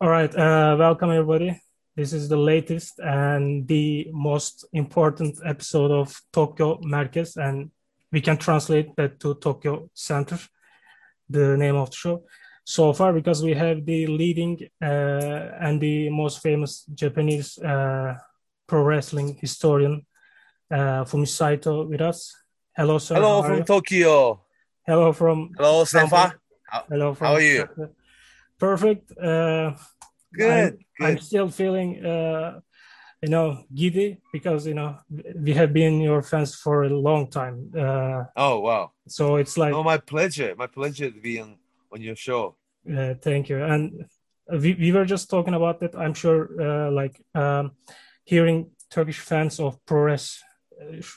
All right, uh, welcome everybody. This is the latest and the most important episode of Tokyo Merkez, and we can translate that to Tokyo Center, the name of the show. So far, because we have the leading uh, and the most famous Japanese uh, pro wrestling historian, uh, Fumi Saito, with us. Hello, sir. Hello from Tokyo. Hello from. Hello, Sefa. Hello from. How are you? Perfect. Uh, good, I'm, good. I'm still feeling, uh, you know, giddy because you know we have been your fans for a long time. Uh, oh wow! So it's like. Oh, my pleasure. My pleasure to be on on your show. Uh, thank you. And we, we were just talking about that. I'm sure, uh, like um, hearing Turkish fans of pro wrestling.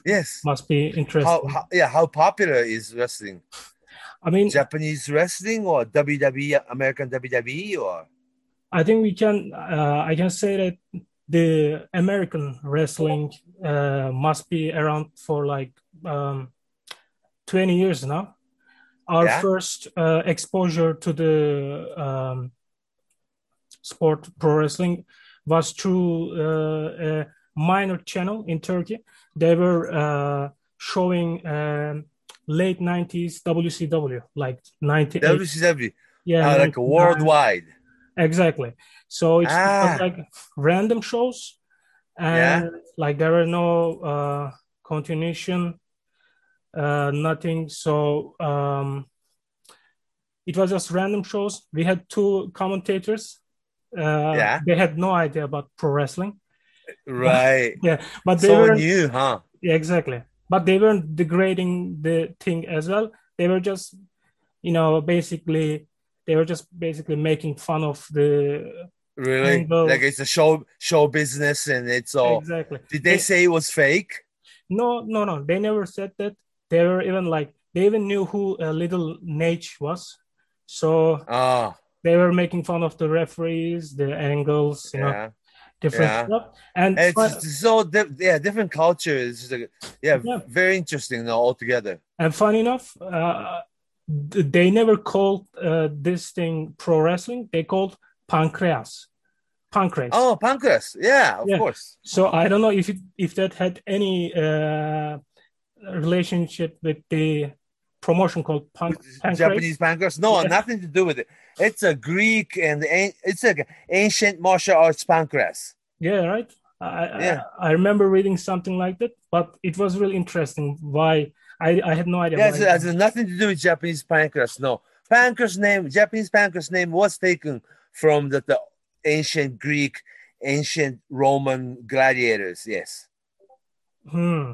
Yes, must be interesting. How, how, yeah, how popular is wrestling? I mean, Japanese wrestling or WWE, American WWE, or I think we can. Uh, I can say that the American wrestling uh, must be around for like um, 20 years now. Our Yeah? first uh, exposure to the um, sport pro wrestling was through uh, a minor channel in Turkey. They were uh, showing um, late 90s WCW, like 98. WCW, yeah, uh, like 99. worldwide. Exactly. So it's, Ah. like random shows, and Yeah. like there were no uh, continuation, uh, nothing. So um, it was just random shows. We had two commentators. Uh, Yeah. They had no idea about pro wrestling. Right. Yeah, but they so were new, huh? yeah, exactly. But they weren't degrading the thing as well. They were just, you know, basically, they were just basically making fun of the Really? Angle. Like it's a show show business, and it's all. exactly. Did they say it was fake? No, no, no. They never said that. They were even like they even knew who uh, Little Nate was. So Ah, they were making fun of the referees, the angles, you know, yeah. Different yeah. stuff. And It's fun- so di- yeah, different cultures. Like, yeah, Yeah. very interesting though altogether. And funny enough, uh, they never called uh, this thing pro wrestling. They called pancreas. Pancreas. Oh, pancreas. Yeah, of Yeah. course. So I don't know if it, if that had any uh, relationship with the promotion called pan-. Japanese Pancrase. No, Yeah. nothing to do with it. It's a Greek and it's like ancient martial arts pancreas. Yeah, right. I, Yeah. I I remember reading something like that, but it was really interesting. Why I, I had no idea. Yeah, it has nothing to do with Japanese Pancrase. No, Pancrase name, Japanese Pancrase name was taken from the, the ancient Greek, ancient Roman gladiators. Yes, Hmm,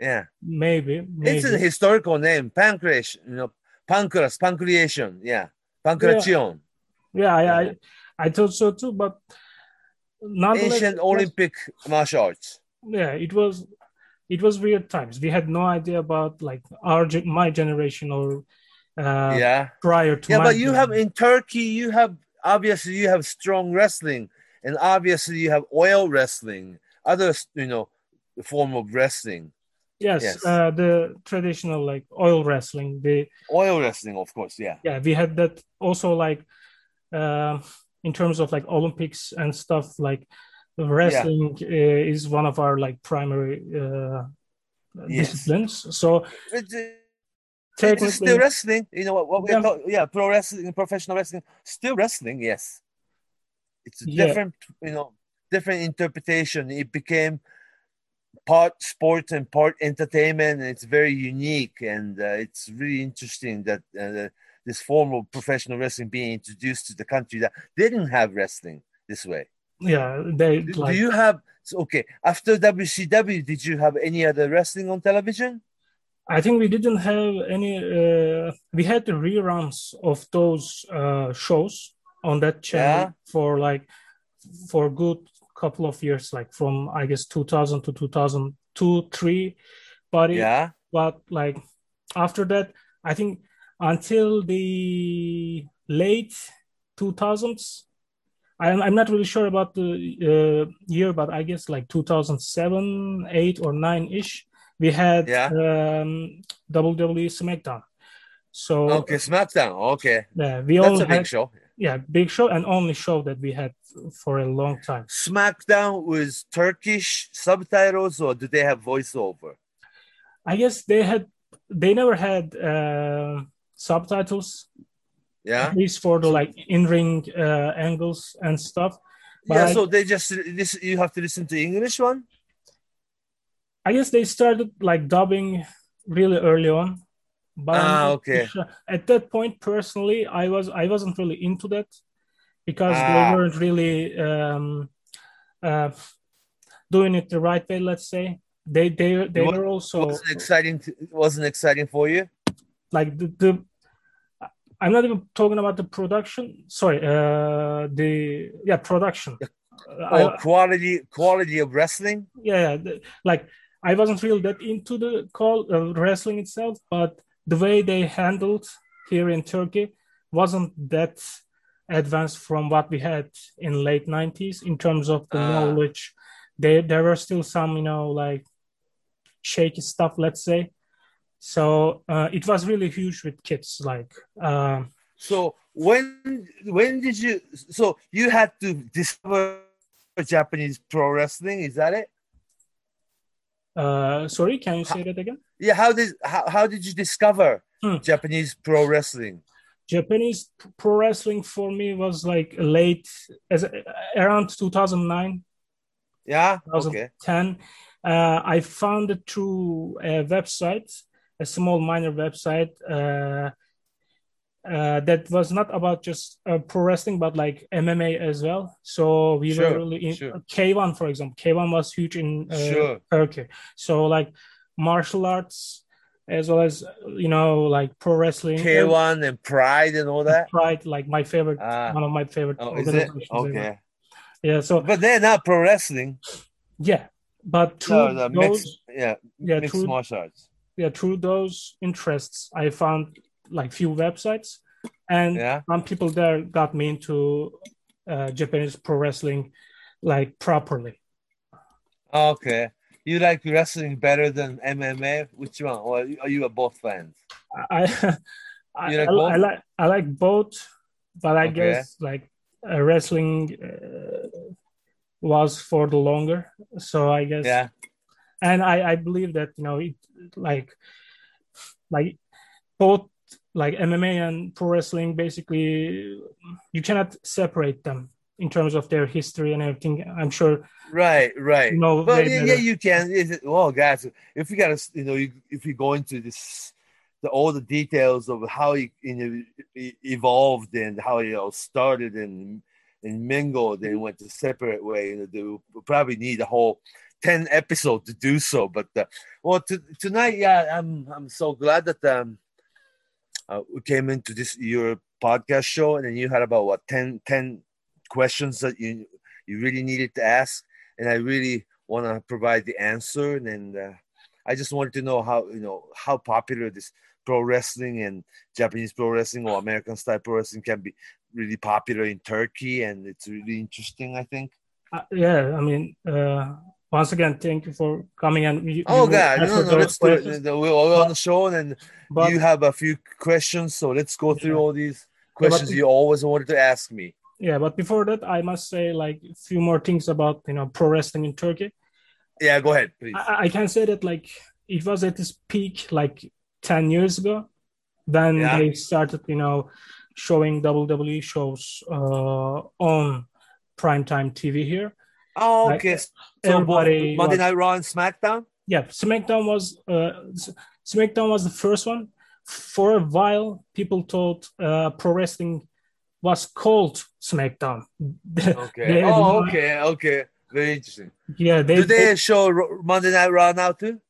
yeah. maybe, maybe. It's a historical name, pancreas. You know, pancreas, pankration. Yeah, pankration. yeah, I, I I thought so too, but nonetheless, Ancient it was- Olympic martial arts. yeah, it was it was weird times. We had no idea about like our my generation or uh, yeah, prior to yeah. But you have in Turkey, you have obviously you have strong wrestling, and obviously you have oil wrestling, other you know form of wrestling. Yes, yes. Uh, the traditional like oil wrestling. The Oil wrestling, of course. Yeah. yeah, we had that also like uh, in terms of like Olympics and stuff. Like wrestling uh, is one of our like primary uh, Yes. disciplines. So It's, it's still wrestling. You know what, what Yeah. we yeah, pro wrestling, professional wrestling, still wrestling. Yes, it's a Yeah. different, you know, different interpretation. It became part sport and part entertainment, and it's very unique. And uh, it's really interesting that uh, this form of professional wrestling being introduced to the country that didn't have wrestling this way. yeah, they Do, like do you have okay after WCW? Did you have any other wrestling on television? I think we didn't have any. Uh, we had the reruns of those uh, shows on that channel Yeah. for like for good couple of years, like from I guess 2000 to 2002, three. But it, Yeah. but like after that, I think until the late 2000s. I'm I'm not really sure about the uh, year, but I guess like 2007, eight or nine ish. We had Yeah. um, WWE SmackDown. So Okay, SmackDown. Okay, yeah, we that's all a big had show. Yeah, big show and only show that we had for a long time. SmackDown was Turkish subtitles, or did they have voiceover? I guess they had they never had uh, subtitles. Yeah. At least for the like in ring uh, angles and stuff. But yeah. So they just this you have to listen to English one. I guess they started like dubbing really early on. But Ah, okay. sure. at that point, personally, I was I wasn't really into that because Ah. they weren't really um, uh, doing it the right way. Let's say they they they wa- were also wasn't exciting. To, wasn't exciting for you. like the, the I'm not even talking about the production. Sorry, uh, the yeah production. Oh, I- quality quality of wrestling. yeah, yeah the- like I wasn't really that into the call uh, wrestling itself, but the way they handled here in Turkey wasn't that advanced from what we had in late 90s in terms of the Ah. knowledge. There there were still some, you know, like shaky stuff, let's say. So uh, it was really huge with kids. Like, uh, So when when did you? So you had to discover Japanese pro wrestling. Is that it? Uh, sorry, can you say that again? Yeah. How did how, how did you discover Hmm. Japanese pro wrestling? Japanese pro wrestling for me was like late as around 2009 Yeah. Okay. 2010 uh, i found it through a website a small minor website uh, uh, that was not about just uh, pro wrestling but like mma as well so we Sure, were really in sure. k1 for example k1 was huge in uh, Sure. turkey so like martial arts as well as you know like pro wrestling K one and Pride and all that. pride like my favorite Ah. one of my favorite Oh, is it organizations ever. okay? yeah so But they're not pro wrestling. yeah but through No, those mixed, yeah, yeah mixed through martial arts. yeah through those interests i found like few websites and Yeah. some people there got me into uh, japanese pro wrestling like properly Okay. You like wrestling better than MMA? Which one? Or are you a both fans? i I, like I, both? I like i like both but i Okay. guess like uh, wrestling uh, was for the longer so i guess Yeah. and I, I believe that you know it like like both like MMA and pro wrestling basically you cannot separate them in terms of their history and everything. I'm sure Right, right. you know Well, yeah, yeah, you can. It, well, guys, if you got to, you know, you, if you go into this, the all the details of how it you know, evolved and how it all started and and mingled and went a separate way, you know, they will probably need a whole ten episode to do so. But uh, well, to, tonight, yeah, I'm I'm so glad that um uh, we came into this your podcast show and then you had about what 10, 10 questions that you you really needed to ask and I really want to provide the answer. And uh, I just wanted to know how you know how popular this pro wrestling and Japanese pro wrestling or American style pro wrestling can be really popular in Turkey, and it's really interesting. I think. Uh, yeah, I mean, uh, once again, thank you for coming and you, Oh you God, no, no, let's do it. We're all on the show, and But you have a few questions, so let's go through Yeah. all these questions you always wanted to ask me. yeah, but before that, I must say like a few more things about you know pro wrestling in Turkey. Yeah, go ahead, please. I, I can say that like it was at its peak like 10 years ago then Yeah. they started you know showing wwe shows uh, on primetime tv here Oh, like, okay. So everybody Monday was- Night Raw and SmackDown. yeah smackdown was uh, smackdown was the first one for a while people thought uh, pro wrestling was called smackdown Okay. They- oh, okay, okay. Very interesting. yeah they, Do they show Monday Night Raw now too?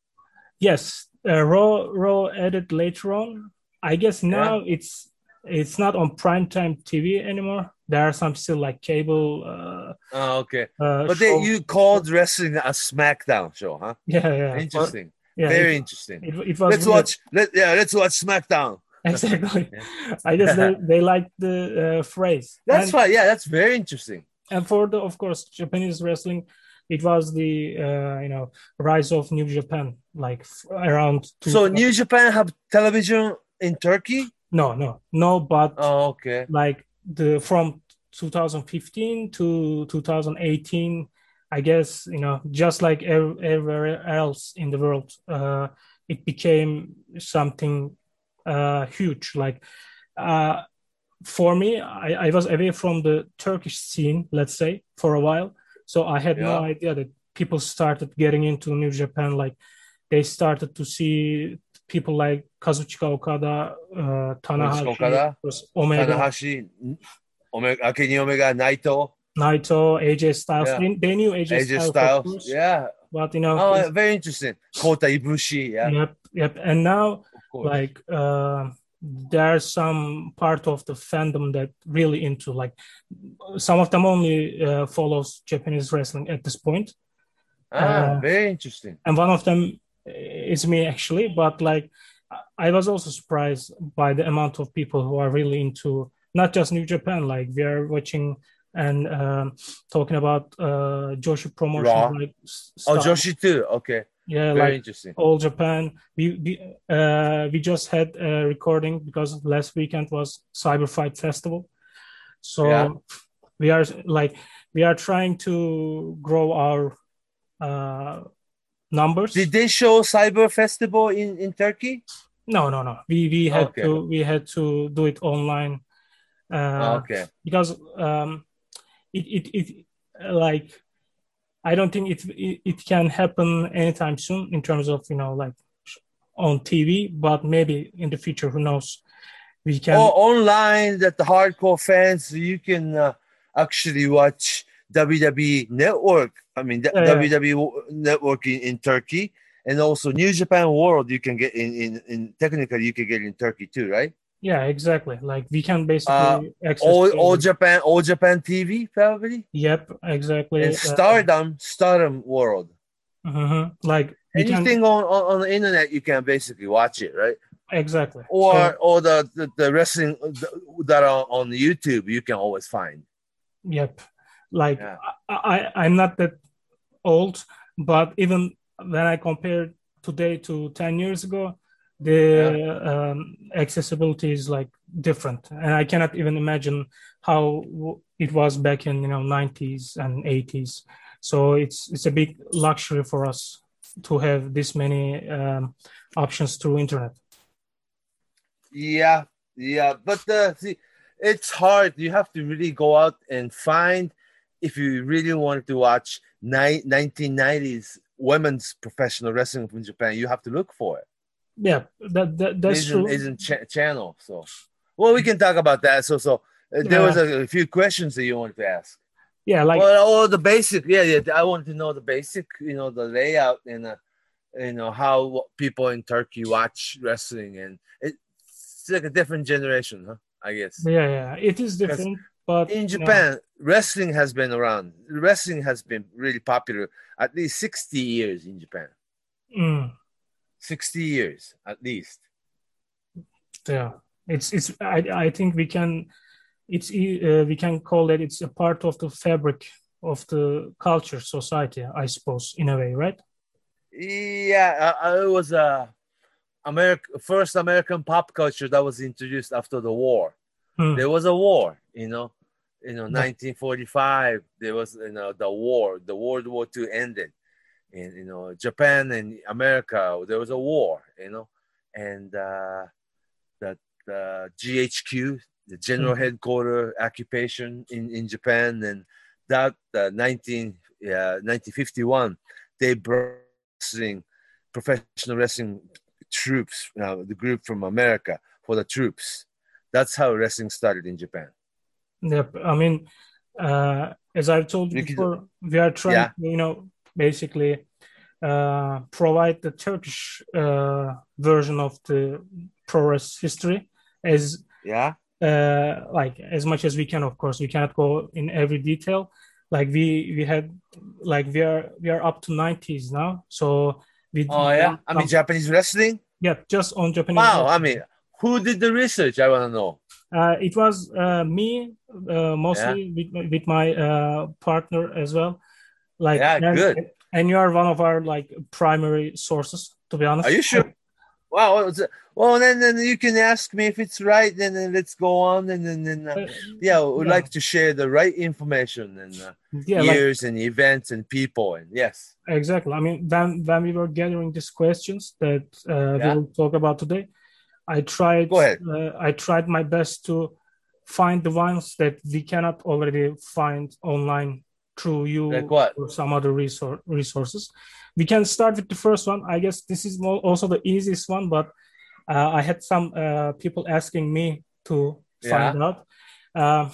Yes, uh, Raw Raw added later on. I guess now it's it's not on primetime TV anymore. There are some still like cable. Uh, Oh, okay. uh, But they, show- you called wrestling a SmackDown show, huh? yeah yeah Interesting. yeah Very it, interesting. it, it was let's watch. Let yeah. Let's watch SmackDown. exactly. I guess they they like the uh, phrase. That's and, fine. Yeah, that's very interesting. and for the of course Japanese wrestling, it was the uh, you know rise of New Japan like f- around. So 2000 New Japan have television in Turkey. no no no but Oh, okay. like the from 2015 to 2018 i guess you know just like everywhere else in the world uh, it became something uh, huge. Like uh, for me I, I, was away from the turkish scene let's say for a while. So i had yeah. no idea that people started getting into new japan. Like they started to see people like kazuchika okada uh, tanahashi okada, omega tanahashi Omega, Kenny Omega, Naito. Naito, AJ Styles. Yeah. They, they, knew AJ, AJ Styles. Styles. Yeah. But you know, oh, very interesting. Kota Ibushi. Yeah. Yep. Yep. And now, like, uh, there's some part of the fandom that really into like some of them only uh, follows Japanese wrestling at this point. Ah, uh, very interesting. And one of them is me actually, but like I was also surprised by the amount of people who are really into not just New Japan. Like we are watching and um, talking about uh, Joshi promotion. Like oh, Joshi too. Okay. Yeah, Very like interesting. all Japan. We we uh, we just had a recording because last weekend was Cyber Fight Festival, so yeah. we are like we are trying to grow our uh, numbers. Did they show Cyber Festival in in Turkey? No, no, no. We we had okay. to we had to do it online uh, okay. Because um, it, it, it like I don't think it, it, it can happen anytime soon in terms of you know like on TV, but maybe in the future, who knows? We can or online that the hardcore fans you can uh, actually watch WWE Network. I mean yeah, WWE yeah. Network in, in Turkey, and also New Japan World. You can get in, in in technically you can get in Turkey too, right? Yeah, exactly. Like we can basically uh, all, all Japan, all Japan TV, probably. Yep, exactly. And uh, Stardom, uh, Stardom World. Uh-huh. Like anything can... on, on on the internet, you can basically watch it, right? Exactly. Or so, or the, the, the wrestling that are on YouTube, you can always find. Yep. Like yeah. I, I I'm not that old, but even when I compare today to ten years ago, the yeah. um, accessibility is like different. And i cannot even imagine how it was back in you know 90s and 80s so it's it's a big luxury for us to have this many um, options through internet. Yeah. Yeah. But uh, see, it's hard. You have to really go out and find if you really wanted to watch ni- 1990s women's professional wrestling from japan you have to look for it. Yeah that, that that's isn't, true. isn't ch- channel so. Well we can talk about that so so uh, there yeah. was a, a, few questions that you wanted to ask. Yeah like well all the basic yeah yeah i wanted to know the basic you know the layout and uh, you know how people in turkey watch wrestling and it's like a different generation huh i guess. Yeah yeah it is different but in japan wrestling has been around wrestling has been really popular at least 60 years in japan mm. 60 years at least yeah it's it's i, I think we can it's uh, we can call it it's a part of the fabric of the culture society i suppose in a way right yeah uh, it was a uh, American first American pop culture that was introduced after the war. Hmm. There was a war, you know, you know, 1945. There was you know the war. The World War II ended, and you know Japan and America there was a war you know and uh, the, the GHQ the general mm-hmm. headquarter occupation in, in Japan and that uh, 19 uh, 1951 they brought wrestling professional wrestling troops uh, the group from America for the troops that's how wrestling started in Japan yep I mean uh, as I've told you before we are trying yeah. to, you know basically uh, provide the Turkish uh, version of the progress history as yeah uh, like as much as we can. Of course, we cannot go in every detail. Like we we had like we are we are up to nineties now. So we oh yeah, I mean Japanese wrestling. Yeah, just on Japanese. Wow, wrestling. I mean, who did the research? I want to know. Uh, it was uh, me uh, mostly yeah. with, with my uh, partner as well. Like yeah, good and you are one of our like primary sources to be honest are you sure Wow. Well, then, then you can ask me if it's right. Then, then let's go on. And then, then uh, yeah, we'd yeah. like to share the right information and uh, yeah, years like, and events and people. And yes, exactly. I mean, when when we were gathering these questions that uh, yeah. we'll talk about today, I tried. Go ahead. Uh, I tried my best to find the ones that we cannot already find online through you like or some other resource resources we can start with the first one. I guess this is also the easiest one, but uh, I had some uh, people asking me to find yeah. out. Uh,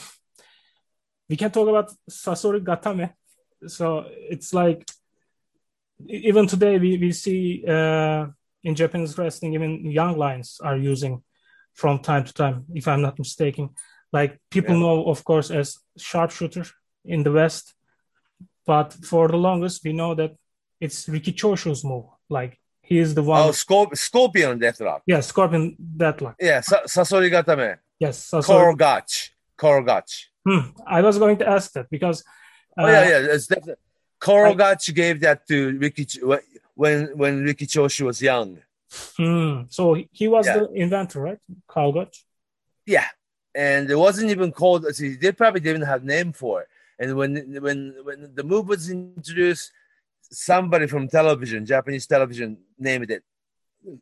we can talk about Sasori Gatame. So it's like even today we, we see uh, in Japanese wrestling, even young lions are using from time to time, if I'm not mistaken. Like people yeah. know, of course, as sharpshooter in the West, but for the longest, we know that it's Riki Choshu's move. Like he is the one. Oh, Scorp- Scorpion Deathlock. Yeah, Scorpion Deathlock. Yeah, Sa- Sasori Gatame. Yes, Sasori. Korogach. Korogach. Hmm. I was going to ask that because. Uh, oh yeah, yeah, it's definitely. Korogach I, gave that to Riki when when Riki Choshu was young. Hmm. So he was yeah. the inventor, right? Korogach. Yeah, and it wasn't even called. See, they probably didn't have a name for it. And when when when the move was introduced, somebody from television, Japanese television, named it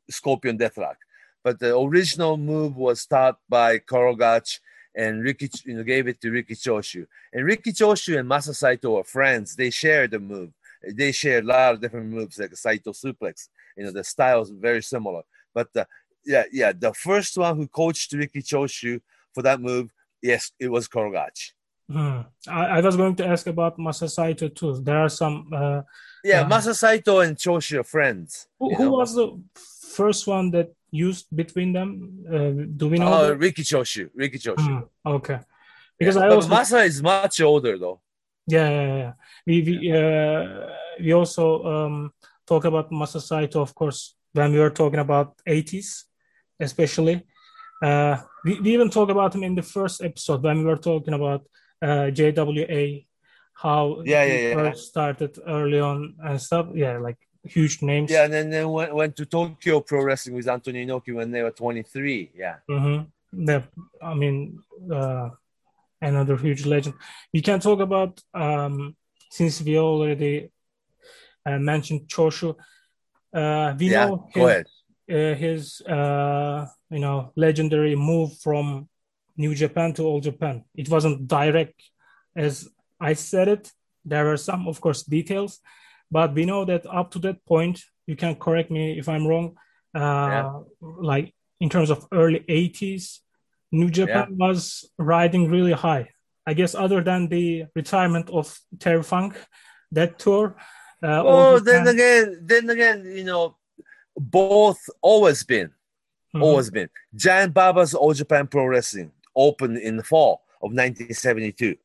Scorpion Deathlock. But the original move was taught by Korogach and Riki, you know, gave it to Riki Choshu. And Riki Choshu and Masa Saito are friends. They shared the move. They share a lot of different moves, like Saito suplex. You know, the styles very similar. But uh, yeah, yeah, the first one who coached Riki Choshu for that move, yes, it was Korogach. Hmm. I, I, was going to ask about Masa Saito too. There are some uh, yeah, uh, Masa Saito and Choshu are friends. Who, who was the first one that used between them? Uh, do we know? Oh, that? Riki Choshu. Riki Choshu. Mm, okay. Because yeah, I also Masa is much older though. Yeah, yeah, yeah. We we, uh, we also um, talk about Masa Saito, of course, when we were talking about 80s, especially. Uh, we, we even talk about him in the first episode when we were talking about uh, JWA how yeah, yeah, yeah. first started early on and stuff. Yeah, like huge names. Yeah, and then, then went, went to Tokyo Pro Wrestling with Antonio Inoki when they were 23. Yeah. Mm-hmm. The, I mean, uh, another huge legend. We can talk about, um, since we already uh, mentioned Choshu, uh, we yeah, know his, uh, his uh, you know, legendary move from New Japan to All Japan. It wasn't direct as I said it. There were some, of course, details, but we know that up to that point, you can correct me if I'm wrong. Uh, yeah. Like in terms of early 80s, New Japan yeah. was riding really high. I guess other than the retirement of Terry Funk, that tour. Uh, oh, then again, then again, you know, both always been, mm-hmm. always been. Giant Baba's All Japan Pro Wrestling opened in the fall of 1972.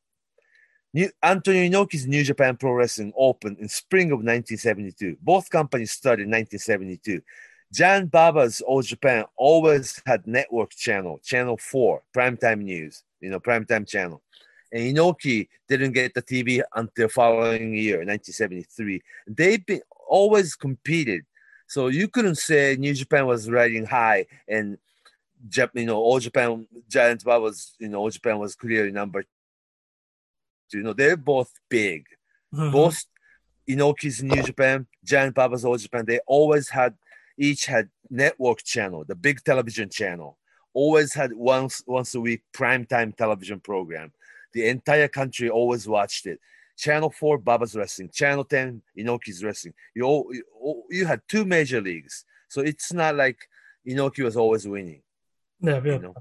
New, Antonio Inoki's New Japan Pro Wrestling opened in spring of 1972. Both companies started in 1972. Giant Baba's All Japan always had network channel, channel four, primetime news, you know, primetime channel. And Inoki didn't get the TV until following year, 1973. They've been always competed. So you couldn't say New Japan was riding high and you know, All Japan, Giant Baba's, you know, All Japan was clearly number two. you know, they're both big. Mm-hmm. Both Inoki's New Japan, Giant Baba's All Japan, they always had each had network channel, the big television channel. Always had once once a week primetime television program. The entire country always watched it. Channel 4, Baba's Wrestling. Channel 10, Inoki's Wrestling. You, all, you, you had two major leagues. So it's not like Inoki was always winning. Yeah, yeah. You know?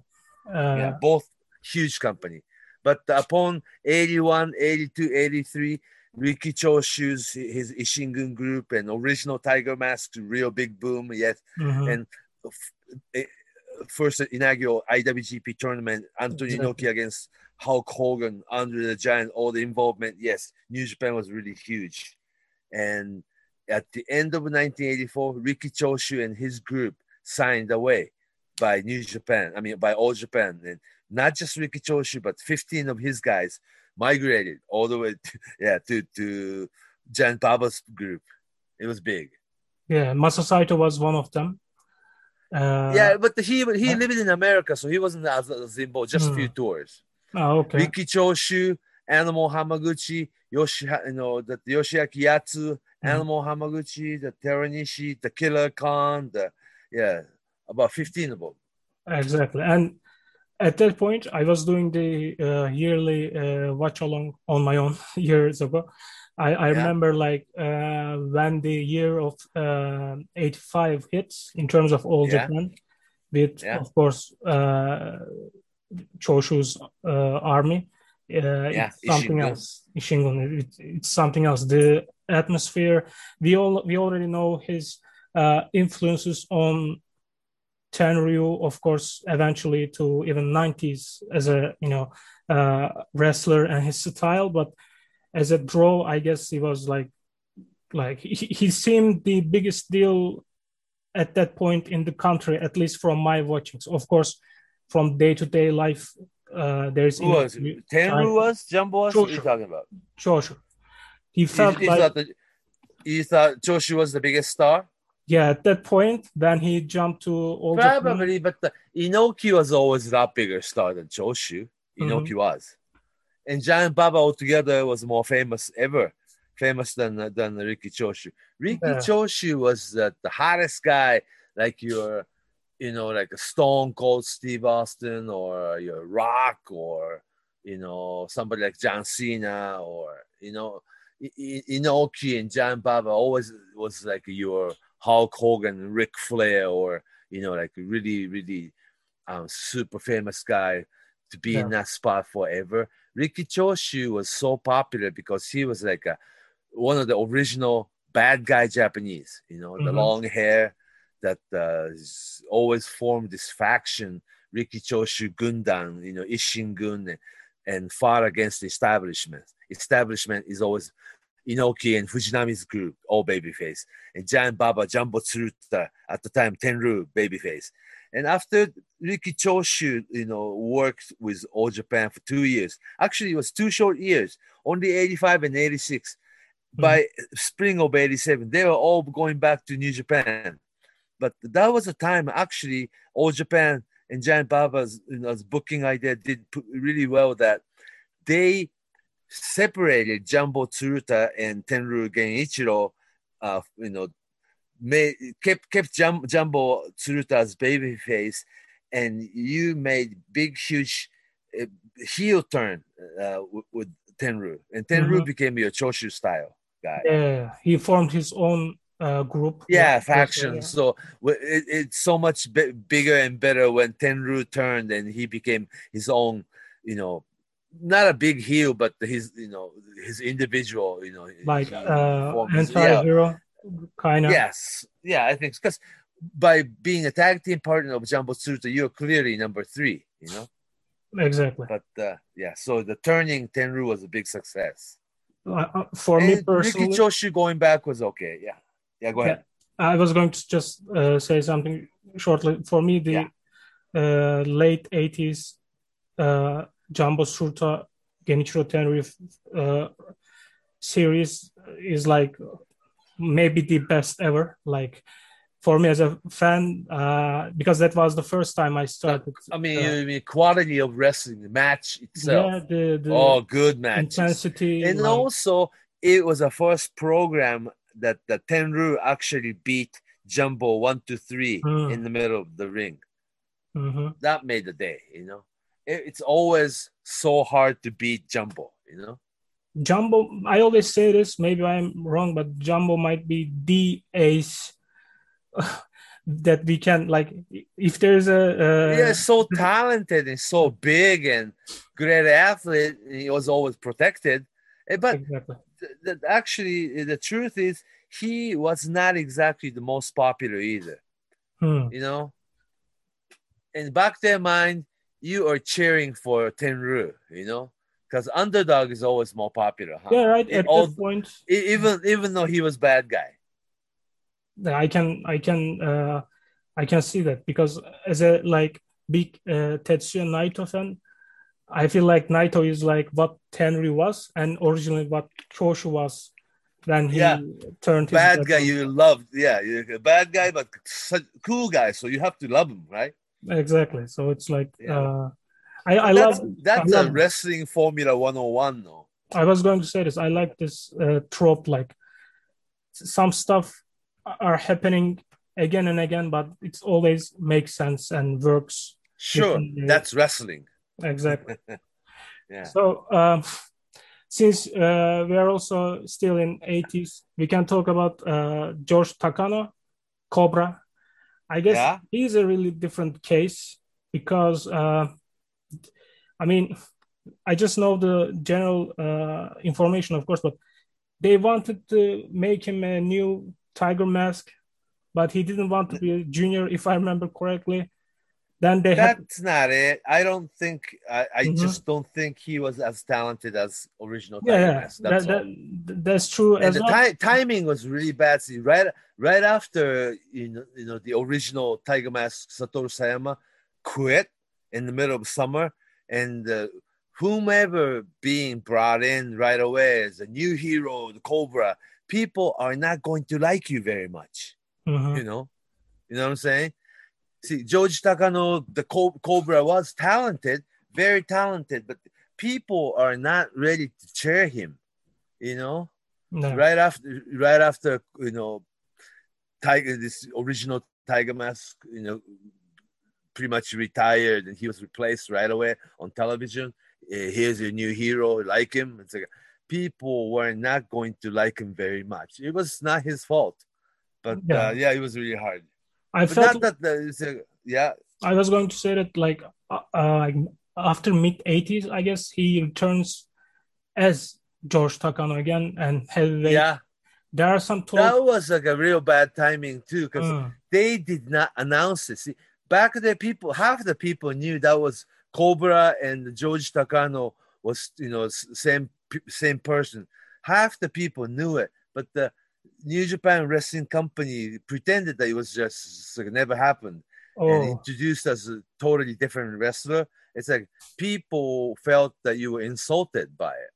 uh, yeah both huge company. But upon 81, 82, 83, Riki Choshu's his Ishingun group and original Tiger Mask, real big boom, yes. Mm-hmm. And eh, first inaugural IWGP tournament, Antonio exactly. Inoki against Hulk Hogan, Andre the Giant, all the involvement. Yes, New Japan was really huge. And at the end of 1984, Riki Choshu and his group signed away by New Japan, I mean, by All Japan. And not just Riki Choshu, but 15 of his guys migrated all the way, to, yeah, to to Giant Baba's group. It was big. Yeah, Masa Saito was one of them. Uh, yeah, but he he lived in America, so he wasn't as, as involved. Just a few Hmm. tours. Oh, okay. Riki Choshu, Animal Hamaguchi, Yoshi, you know, the Yoshiaki Yatsu, Mhm. Animal Hamaguchi, the Teranishi, the Killer Khan, the yeah, about fifteen of them. Exactly. And at that point, I was doing the uh, yearly uh, watch along on my own years ago. I, I Yeah. remember like uh, when the year of uh, 85 hits in terms of all Yeah. Japan, with Yeah. of course uh, Choshu's uh, army. Uh, Yeah, it's something Ishingun. else. Ishingun, it, it's something else. The atmosphere, we all we already know his uh, influences on Tenryu, of course, eventually to even 90s as a you know uh, wrestler and his style, but as a draw, I guess he was like like he, he seemed the biggest deal at that point in the country, at least from my watchings. Of course, from day to day life, uh, there's Who was it? Tenryu was Jumbo was? What are you talking about? Choshu. He felt you like thought that you thought Choshu was the biggest star? Yeah at that point. Then he jumped to all Japan. Probably, but the, Inoki was always that bigger star than Choshu. Inoki Mm-hmm. was, and Giant Baba altogether was more famous ever, famous than than Riki Choshu. Riki Yeah. Choshu was uh, the hottest guy, like your, you know, like a Stone Cold Steve Austin or your Rock or you know somebody like John Cena or you know Inoki and Giant Baba always was like your Hulk Hogan, Ric Flair, or you know, like really, really um, super famous guy to be in that spot forever. Riki Choshu was so popular because he was like a, one of the original bad guy Japanese, you know, the Mhm. long hair that uh, always formed this faction, Riki Choshu Gundan, you know, Ishingun, and, and fought against the establishment. Establishment is always Inoki and Fujinami's group, all babyface, and Giant Baba, Jumbo Tsuruta, at the time Tenryu, babyface. And after Riki Choshu, you know, worked with All Japan for two years. Actually, it was two short years, only 85 and 86. Hmm. By spring of 87, they were all going back to New Japan. But that was a time, actually, All Japan and Giant Baba's you know, booking idea did really well that they separated Jumbo Tsuruta and Tenryu Genichiro, uh, you know, made, kept kept Jum, Jumbo Tsuruta's babyface, and you made big, huge uh, heel turn uh, with, with Tenryu, and Tenryu Mhm. became your Choshu style guy. Yeah, he formed his own uh, group. Yeah, Yeah, faction. yeah. So it, it's so much bi- bigger and better when Tenryu turned and he became his own, you know, not a big heel, but his, you know, his individual, you know, like uh, anti-hero kind of. Yes. Yeah, I think because by being a tag team partner of Jumbo Tsuruta, you're clearly number three, you know. Exactly. But uh, yeah, so the turning Tenryu was a big success. Uh, uh, for me and personally, Riki Choshu going back was okay. Yeah. Yeah, go ahead. I was going to just uh, say something shortly. For me, the Yeah. uh, late 80s uh, Jumbo Tsuruta Genichiro Tenryu uh, series is like maybe the best ever. Like for me as a fan, uh, because that was the first time I started. I mean, uh, you mean quality of wrestling, the match itself. yeah, the, the oh, good matches. intensity. And like- also, it was a first program that the Tenryu actually beat Jumbo one to three Hmm. in the middle of the ring. Mhm. That made the day, you know. It- it's always so hard to beat Jumbo, you know. Jumbo, I always say this, maybe I'm wrong, but Jumbo might be the ace that we can like. If there's a uh, yeah, so talented and so big and great athlete. He was always protected. Eh, But exactly. th- th- actually, the truth is, he was not exactly the most popular either. Hmm. you know. In back their mind, you are cheering for Tenryu, you know, because underdog is always more popular. Huh? Yeah, right. It At all- that point, even even though he was bad guy. I can, I can, uh, I can see that because as a like big uh, Tetsuya Naito fan, I feel like Naito is like what Tenryu was, and originally what Choshu was Then he Yeah. turned bad guy you loved. Yeah, a bad guy, but such cool guy. So you have to love him, right? Exactly. So it's like Yeah. uh, I I that's love that's I a wrestling Formula 101, though. I was going to say this. I like this uh, trope. Like some stuff are happening again and again, but it always makes sense and works. Sure, that's wrestling. Exactly. Yeah. So um, since uh, we are also still in 80s, we can talk about uh, George Takano, Cobra. I guess Yeah. he's a really different case because uh, I mean, I just know the general uh, information, of course, but they wanted to make him a new Tiger Mask, but he didn't want to be a junior, if I remember correctly. Then they had That's not it. I don't think. I, I Mhm. just don't think he was as talented as original. yeah, Tiger yeah, Mask, that, That's that, that's true and as the well. ti- timing was really bad. See, right, right after you know, you know, the original Tiger Mask Satoru Sayama quit in the middle of summer, and uh, whomever being brought in right away as a new hero, the Cobra, people are not going to like you very much. Mhm. You know, you know what I'm saying? See, George Takano, the Co- Cobra was talented, very talented, but people are not ready to cheer him. You know, No. right after right after you know tiger this original tiger mask you know pretty much retired and he was replaced right away on television Uh, here's your new hero like him it's like people were not going to like him very much it was not his fault but Yeah. uh, yeah it was really hard I but felt that a, yeah I was going to say that like uh, uh, after mid 80s, I guess he returns as George Takano again and heavyweight. yeah There are some talk. that was like a real bad timing too because Uh, they did not announce it. See, back then, people half the people knew that was Cobra and George Takano was you know same same person. Half the people knew it, but the New Japan Wrestling Company pretended that it was just like, never happened and oh, introduced as a totally different wrestler. It's like people felt that you were insulted by it.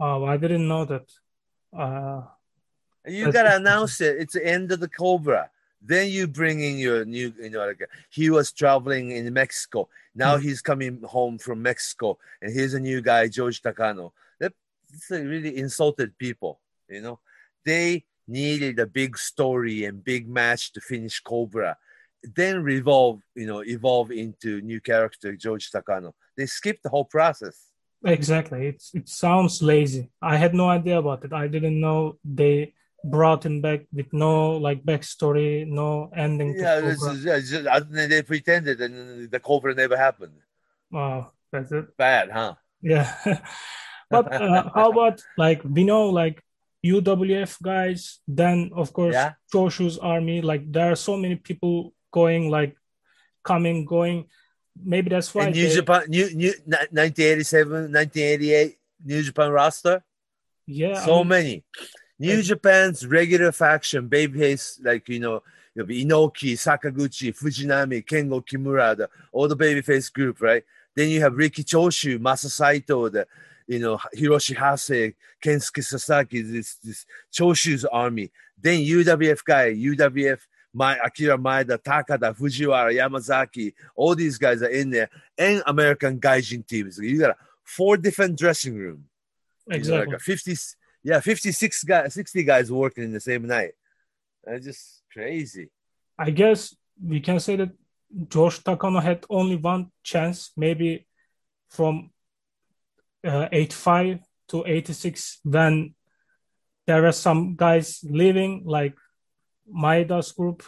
oh, I didn't know that. Uh, you gotta announce it. It's the end of the Cobra. Then you bring in your new, you know, like he was traveling in Mexico. Now Hmm. he's coming home from Mexico, and here's a new guy, George Takano. That it's like really insulted people. You know, they needed a big story and big match to finish Cobra, then revolve, you know, evolve into new character George Takano. They skipped the whole process. exactly. It's, it sounds lazy. I had no idea about it. I didn't know they brought him back with no like backstory, no ending. to Yeah, this is, yeah, just, they pretended, and the Cobra never happened. Wow, that's it. Bad, huh? Yeah. but uh, how about like we know like UWF guys, then of course Yeah. Choshu's army, like there are so many people going like coming, going. Maybe that's why And New they- Japan, new, new, 1987, 1988, New Japan roster, yeah, I so mean, many. New. Japan's regular faction, babyface, like, you know, you'll be Inoki, Sakaguchi, Fujinami, Kengo Kimura, the, all the babyface group, right? Then you have Riki Choshu, Masa Saito, the, you know, Hiroshi Hase, Kensuke Sasaki, this, this Choshu's army. Then UWF guy, UWF, my Akira Maeda, Takada, Fujiwara, Yamazaki, all these guys are in there, and American Gaijin teams. You got four different dressing room. You know, exactly. like a 50, yeah, 56 guys, 60 guys working in the same night. That's just crazy. I guess we can say that George Takano had only one chance, maybe from uh, 85 to 86, when there were some guys leaving, like Maeda's group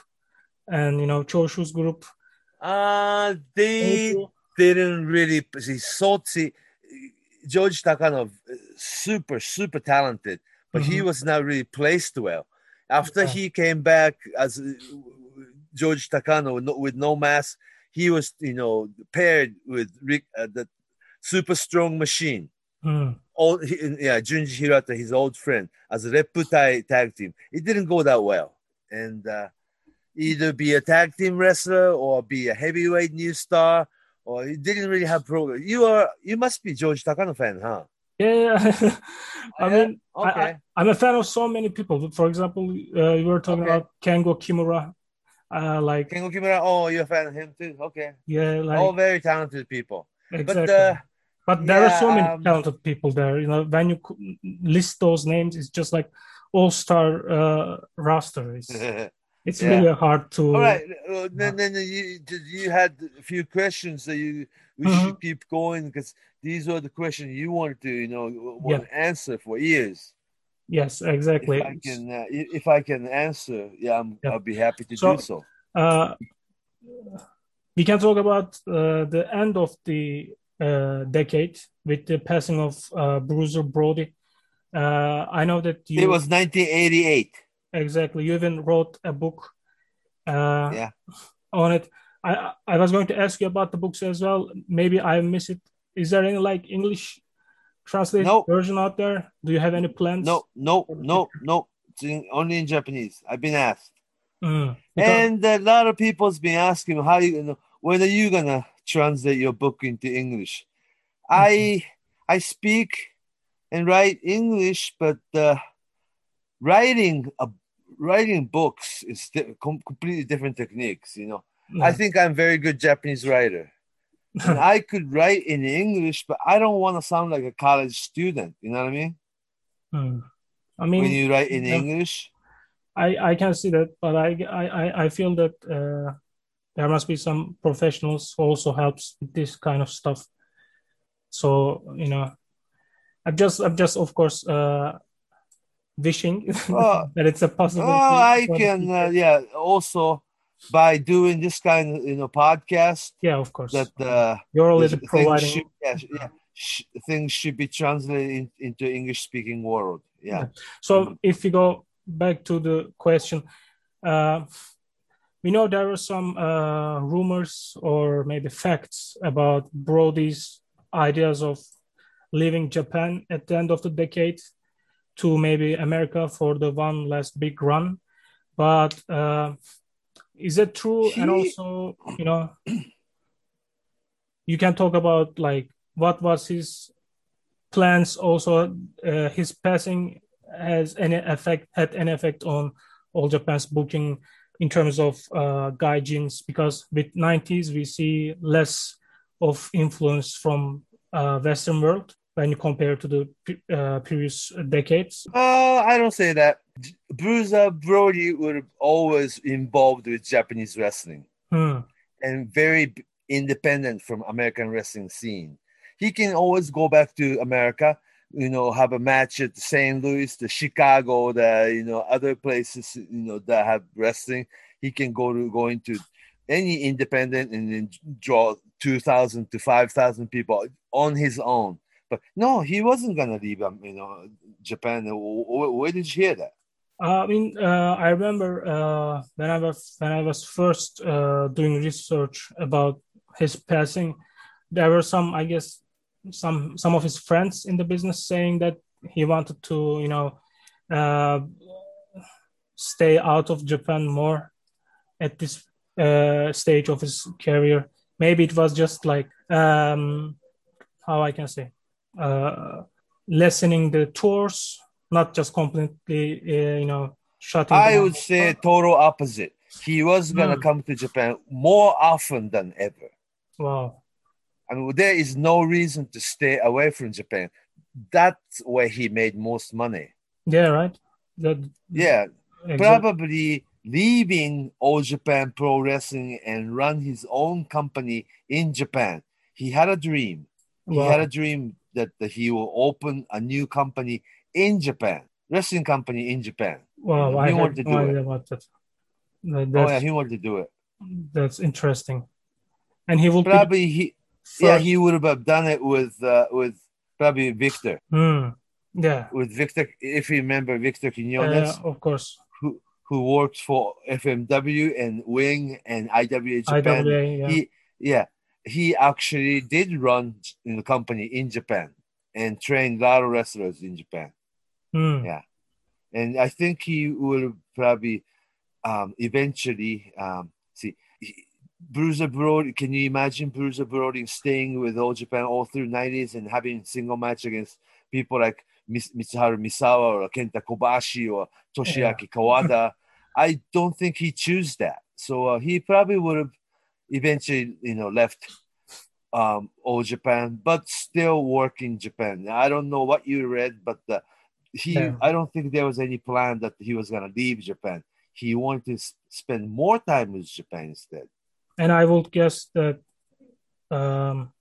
and you know Choshu's group. Uh, they didn't really see Sotsi, George Takano, uh, super, super talented, but he Mhm. was not really placed well. After Yeah. he came back as uh, George Takano with no, with no mask, he was, you know, paired with Rick, uh, the super strong machine. Old, he, yeah, Junji Hirata, his old friend, as a Reputai tag team. It didn't go that well. And uh, either be a tag team wrestler or be a heavyweight new star, or he didn't really have progress. You are, you must be George Takano fan, huh? Yeah, I Yeah? mean, Okay. I, am a fan of so many people. For example, uh, you were talking Okay. about Kengo Kimura. Uh, like, Kengo Kimura. Oh, you're a fan of him too. Okay. yeah, like All very talented people. exactly. But uh, But there are so many um, talented people there. You know, when you list those names, it's just like all-star uh, roster. It's, it's Yeah. really hard to. all right. Uh, then, then you you had a few questions that you we Mhm. should keep going because these are the questions you wanted to you know want to answer for years. Yes, If exactly. I can uh, if I can answer, yeah, I'm, Yeah. I'll be happy to So- do so. Uh, we can talk about uh, the end of the decade with the passing of uh, Bruiser Brody. Uh, I know that you It was 1988. exactly you even wrote a book uh, Yeah. on it. I I was going to ask you about the books as well. Maybe I miss it. Is there any like English translated No. version out there? Do you have any plans? No, no, no, no. It's in, only in Japanese. I've been asked. Mm, because- And a lot of people's been asking how you know when are you gonna translate your book into English? I I speak and write English, but uh, writing a writing books is di- com- completely different techniques. You know, I think I'm a very good Japanese writer, I could write in English, but I don't want to sound like a college student. You know what I mean? Mm. I mean, when you write in yeah. English, I, I can see that, but I, I, I- I feel that uh, there must be some professionals who also helps with this kind of stuff. So, you know, I'm just, I'm just, of course, uh, wishing Oh. that it's a possibility. Oh, I can, uh, yeah. Also, by doing this kind of you know podcast, yeah, of course. that uh, You're already things providing. should, yeah, yeah, sh- things should be translated in, into English speaking world. Yeah, So if we go back to the question, uh, we know there were some uh, rumors or maybe facts about Brody's ideas of leaving Japan at the end of the decade to maybe America for the one last big run. But uh, is it true? and also, you know, you can talk about like what was his plans also uh, his passing has any effect had any effect on all japan's booking in terms of uh, gaijins because with 90s we see less of influence from uh, western world when you compare to the uh, previous decades uh, I don't say that. Bruiser Brody were always involved with Japanese wrestling. Hmm. and very independent from American wrestling scene. He can always go back to America, you know, have a match at St. Louis, the Chicago, the you know other places, you know that have wrestling. He can go to go into any independent and then draw two thousand to five thousand people on his own. But no, he wasn't gonna leave, um, you know, Japan. Wh- wh- Where did you hear that? I mean, uh, I remember uh, when I was when I was first uh, doing research about his passing, there were some, I guess, some some of his friends in the business saying that he wanted to, you know, uh, stay out of Japan more at this uh, stage of his career. Maybe it was just like um, how I can say, uh, lessening the tours not just completely, uh, you know, shutting. I would say total opposite. He was gonna Hmm. come to Japan more often than ever. Wow. I mean, there is no reason to stay away from Japan. That's where he made most money. Yeah. Right. That. Yeah, probably leaving All Japan Pro Wrestling and run his own company in Japan. He had a dream. He had a dream that, that he will open a new company in Japan, wrestling company in Japan. Wow. he I wanted to no do it. idea about that. That- Oh That's, yeah, he wanted to do it. that's interesting. And he will Probably he, the yeah, he would have done it with uh, with probably Victor, Hmm. Yeah. with Victor. If you remember Victor Quinones, Uh, of course. who who worked for FMW and Wing and IWA Japan. IWA. Yeah. He yeah, he actually did run in the company in Japan and trained a lot of wrestlers in Japan. Hmm. yeah. And I think he will probably um, eventually um, see. Bruiser Brody, can you imagine Bruiser Brody staying with All Japan all through 90s and having single match against people like Mitsuharu Misawa or Kenta Kobashi or Toshiaki yeah. Kawada? I don't think he chose that. So uh, he probably would have eventually, you know, left um, All Japan, but still work in Japan. I don't know what you read, but uh, he, yeah. I don't think there was any plan that he was going to leave Japan. He wanted to spend more time with Japan instead and I would guess that um,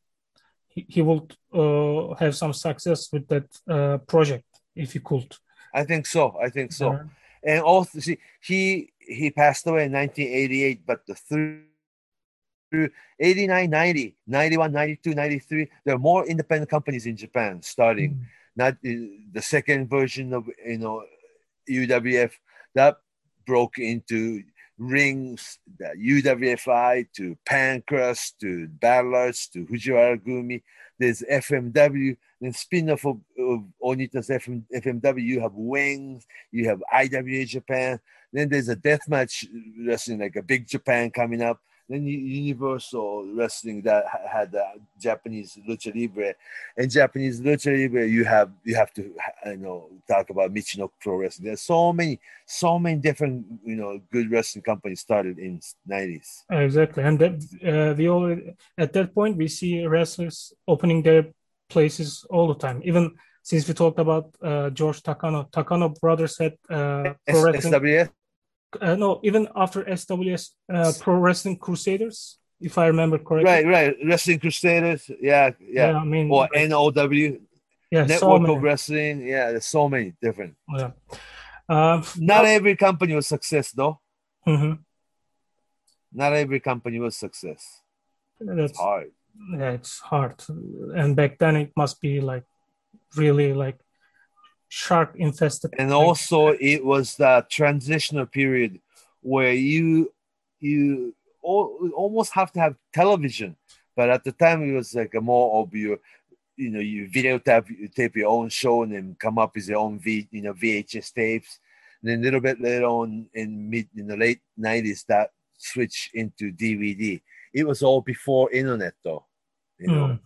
he, he would uh, have some success with that uh, project if he could. I think so. I think so. Uh, and also, see, he he passed away in 1988, but the through 89, 90, 91, 92, 93, there are more independent companies in Japan starting. Mm. Not the second version of you know UWF that broke into rings, the UWFI to Pancrase to Battlers to Fujiwara Gumi. There's FMW, then spin-off of, of Onita's FM, FMW, you have Wings, you have IWA Japan. Then there's a deathmatch wrestling, like a Big Japan coming up. Then Universal Wrestling that had the Japanese lucha libre, and Japanese lucha libre you have you have to you know talk about Michinoku Pro Wrestling. There's so many so many different you know good wrestling companies started in 90s. Exactly, and that uh, we all at that point we see wrestlers opening their places all the time. Even since we talked about uh, George Takano, Takano brothers had uh, pro wrestling. SWF? Uh, no, even after SWS uh, Pro Wrestling Crusaders, if I remember correctly. Right, right. Wrestling Crusaders. Yeah, yeah. yeah I mean, or NOW. Yeah, Network so of Wrestling. Yeah, there's so many different. Yeah. Um, Not every company was success, though. Mm-hmm. Not every company was success. That's it's hard. Yeah, it's hard. And back then, it must be like really like shark infested. And also, it was that transitional period where you you almost have to have television, but at the time it was like a more of your you know you videotape you tape your own show and then come up with your own v you know VHS tapes. And then a little bit later on in mid in the late nineties that switched into DVD. It was all before internet though, you know. Mm.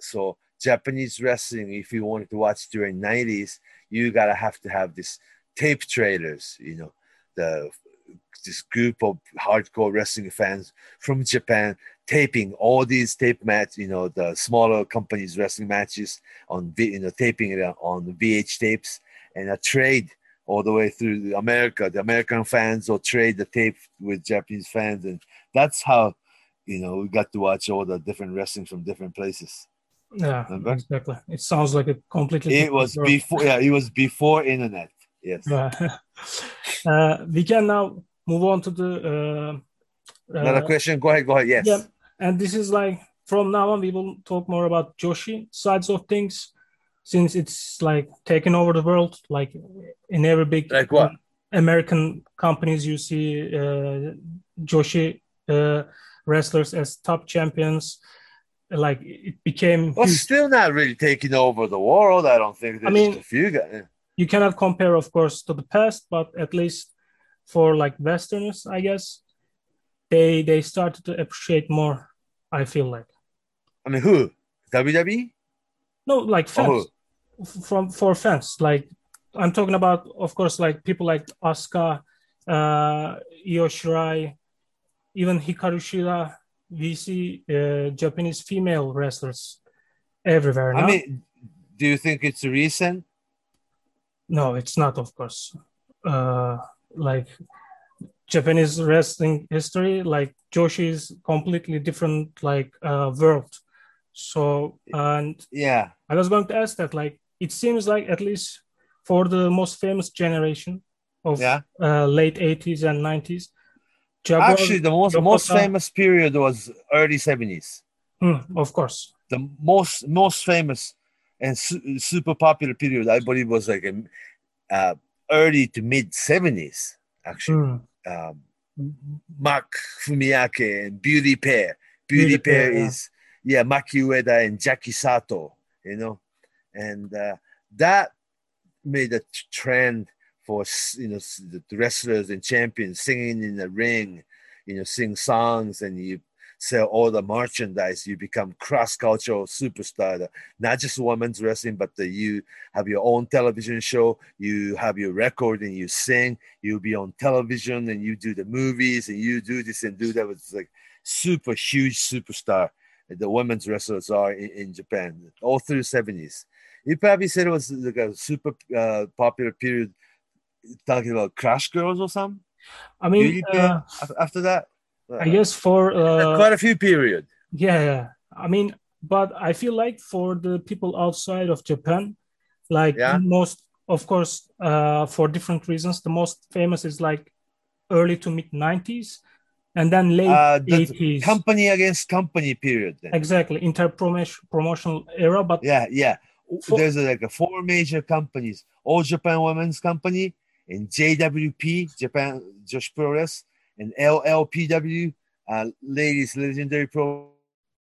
So Japanese wrestling, if you wanted to watch during 90s, you gotta have to have this tape trailers, you know, the this group of hardcore wrestling fans from Japan taping all these tape matches, you know, the smaller companies wrestling matches on, you know, taping it on VH tapes and a trade all the way through America. The American fans will trade the tape with Japanese fans, and that's how, you know, we got to watch all the different wrestling from different places. Yeah, Remember? exactly. It sounds like a completely. It was world. before. Yeah, it was before internet. Yes. uh, we can now move on to the. Uh, Another uh, question. Go ahead. Go ahead. Yes. Yeah, and this is like from now on we will talk more about Joshi sides of things, since it's like taking over the world. Like in every big like what American companies, you see uh, Joshi uh, wrestlers as top champions like it became. Well, huge. still not really taking over the world. I don't think. There's I mean, a few guys. You cannot compare, of course, to the past, but at least for like Westerners, I guess they they started to appreciate more. I feel like. I mean, who WWE? No, like fans oh, from for fans. Like I'm talking about, of course, like people like Asuka, uh, Io Shirai, even Hikaru Shida we see uh, Japanese female wrestlers everywhere now. I mean, do you think it's recent? No, it's not, of course. Uh, like Japanese wrestling history, like Joshi is completely different, like uh, world. So, and yeah, I was going to ask that, like, it seems like at least for the most famous generation of yeah. uh, late 80s and 90s, Jaguar, Actually, the most most famous period was early seventies. Mm, of course, the most most famous and su- super popular period, I believe, was like a, uh, early to mid seventies. Actually, mm. um, Mach Fumiake and Beauty Pair. Beauty, Beauty Pair, Pair is yeah. yeah Maki Ueda and Jackie Sato. You know, and uh, that made a trend for you know the wrestlers and champions singing in the ring, you know, sing songs and you sell all the merchandise. You become cross-cultural superstar. Not just women's wrestling, but the, you have your own television show. You have your record and you sing. You'll be on television and you do the movies and you do this and do that. It's like super huge superstar. The women's wrestlers are in, in Japan all through the 70s. You probably said it was like a super uh, popular period talking about Crush Girls or something. I mean, uh, after that, I guess for uh, quite a few period. Yeah, yeah. I mean, but I feel like for the people outside of Japan, like yeah. most, of course, uh, for different reasons, the most famous is like early to mid '90s, and then late uh, 80s. Company against company period. Then. Exactly, inter promotional era. But yeah, yeah. For, There's like a four major companies: All Japan Women's Company and JWP, Japan Josh Pro Wrestling and LLPW, uh, Ladies Legendary Pro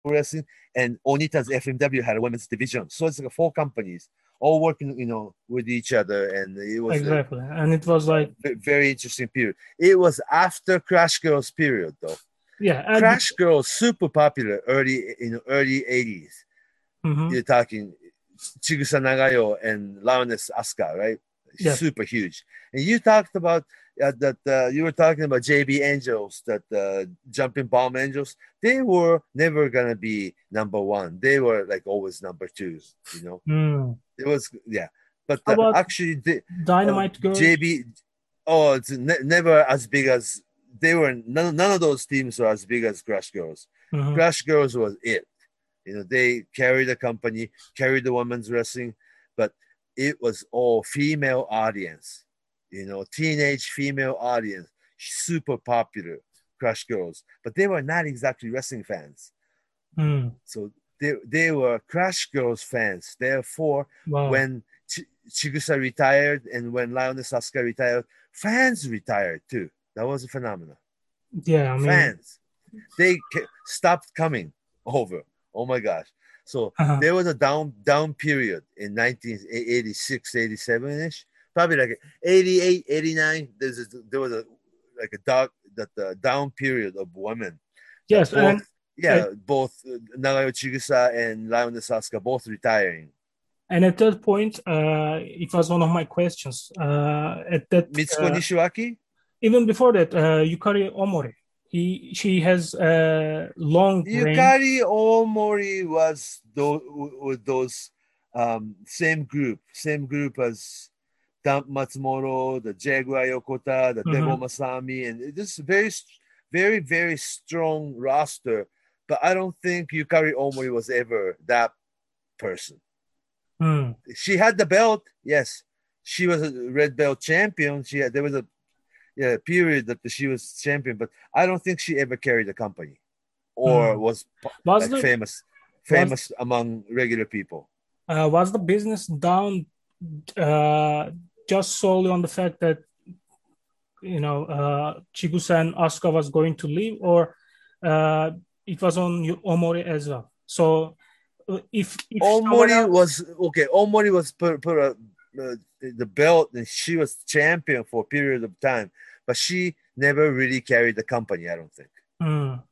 Wrestling, and Onita's FMW had a women's division. So it's like four companies all working, you know, with each other, and it was exactly. A, and it was like very interesting period. It was after Crush Girls period, though. Yeah, Crush Girls super popular early in early 80s. Mm-hmm. You're talking Chigusa Nagayo and Lioness Asuka, right? Yeah. Super huge. And you talked about uh, that uh, you were talking about JB Angels, that uh, jumping bomb angels. They were never gonna be number one. They were like always number two. You know, mm. it was yeah. But uh, actually, the, Dynamite Girls. JB, oh, it's ne- never as big as they were. None, none of those teams were as big as Crush Girls. Mm-hmm. Crush Girls was it. You know, they carried the company, carried the women's wrestling, but it was all female audience you know, teenage female audience, super popular, Crush Girls, but they were not exactly wrestling fans. Mm. So they, they were Crush Girls fans. Therefore, wow. when Ch- Chigusa retired and when Lioness Asuka retired, fans retired too. That was a phenomenon. Yeah, I mean... fans. They stopped coming over. Oh my gosh. So uh-huh. there was a down down period in 1986, 87 ish probably like 88, 89. There's a, there was a like a dark that the down period of women. Yes, both, and, yeah, both uh, Nagayo Chigusa and Lioness Asuka both retiring. And at that point, uh, it was one of my questions. Uh, at that Mitsuko uh, Nishiwaki. Even before that, uh, Yukari Omori. He she has a long. Yukari Omori was those with those um, same group, same group as Dump Matsumoto, the Jaguar Yokota, the mm-hmm. Devil Masami, and this is very, very, very strong roster. But I don't think Yukari Omori was ever that person. Mm. She had the belt, yes. She was a red belt champion. She had there was a yeah period that she was champion, but I don't think she ever carried a company or mm. was, was like, the, famous famous was, among regular people. Uh, was the business down uh, just solely on the fact that you know uh, Chigusa and Asuka was going to leave, or uh, it was on Omori as well. So uh, if, if Omori else... was okay, Omori was put, put a, uh, the belt and she was champion for a period of time, but she never really carried the company. I don't think. Mm.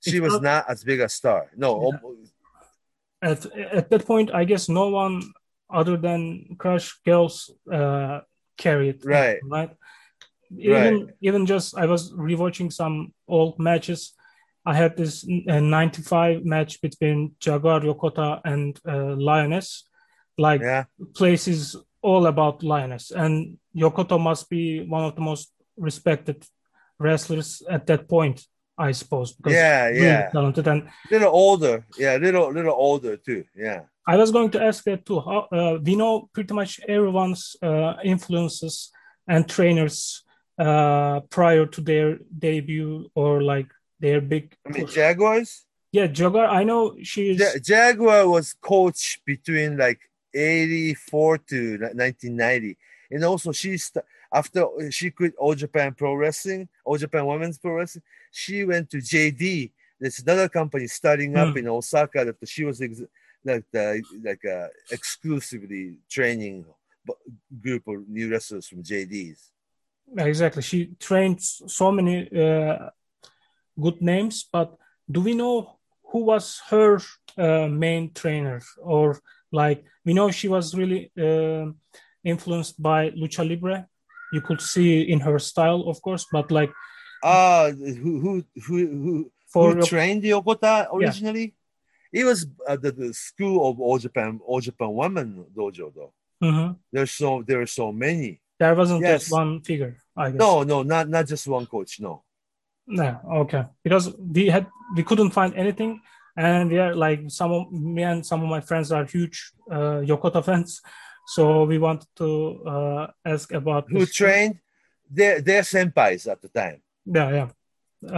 She it's was not... not, as big a star. No. Yeah. At, at that point, I guess no one other than Crush Girls uh, carried. Right. Right. Even right. even just I was rewatching some old matches. I had this uh, 95 match between Jaguar Yokota and uh, Lioness. Like yeah. places all about Lioness and Yokota must be one of the most respected wrestlers at that point, I suppose. yeah, yeah. Talented and little older. Yeah, little little older too. Yeah. I was going to ask that too. How, uh, we know pretty much everyone's uh, influences and trainers uh, prior to their debut or like their big. I mean, Jaguars. Yeah, Jaguar. I know she's. Ja- Jaguar was coach between like '84 to 1990, and also she she's after she quit All Japan Pro Wrestling, All Japan Women's Pro Wrestling. She went to JD. There's another company starting up mm. in Osaka that she was. Ex- like the like a exclusively training group of new wrestlers from JDs. Exactly. She trained so many uh, good names, but do we know who was her uh, main trainer? Or like we know she was really uh, influenced by lucha libre. You could see in her style, of course, but like uh who who who who, For who trained Yokota originally? It was uh, the, the school of All Japan All Japan Women Dojo though. Mhm. There's so there are so many. there wasn't Yes. just one figure. I guess. No, no, not not just one coach. No. No, okay. Because we had we couldn't find anything, and yeah, like some of me and some of my friends are huge uh, Yokota fans, so we wanted to uh, ask about Who trained? Their their senpais at the time. Yeah, yeah.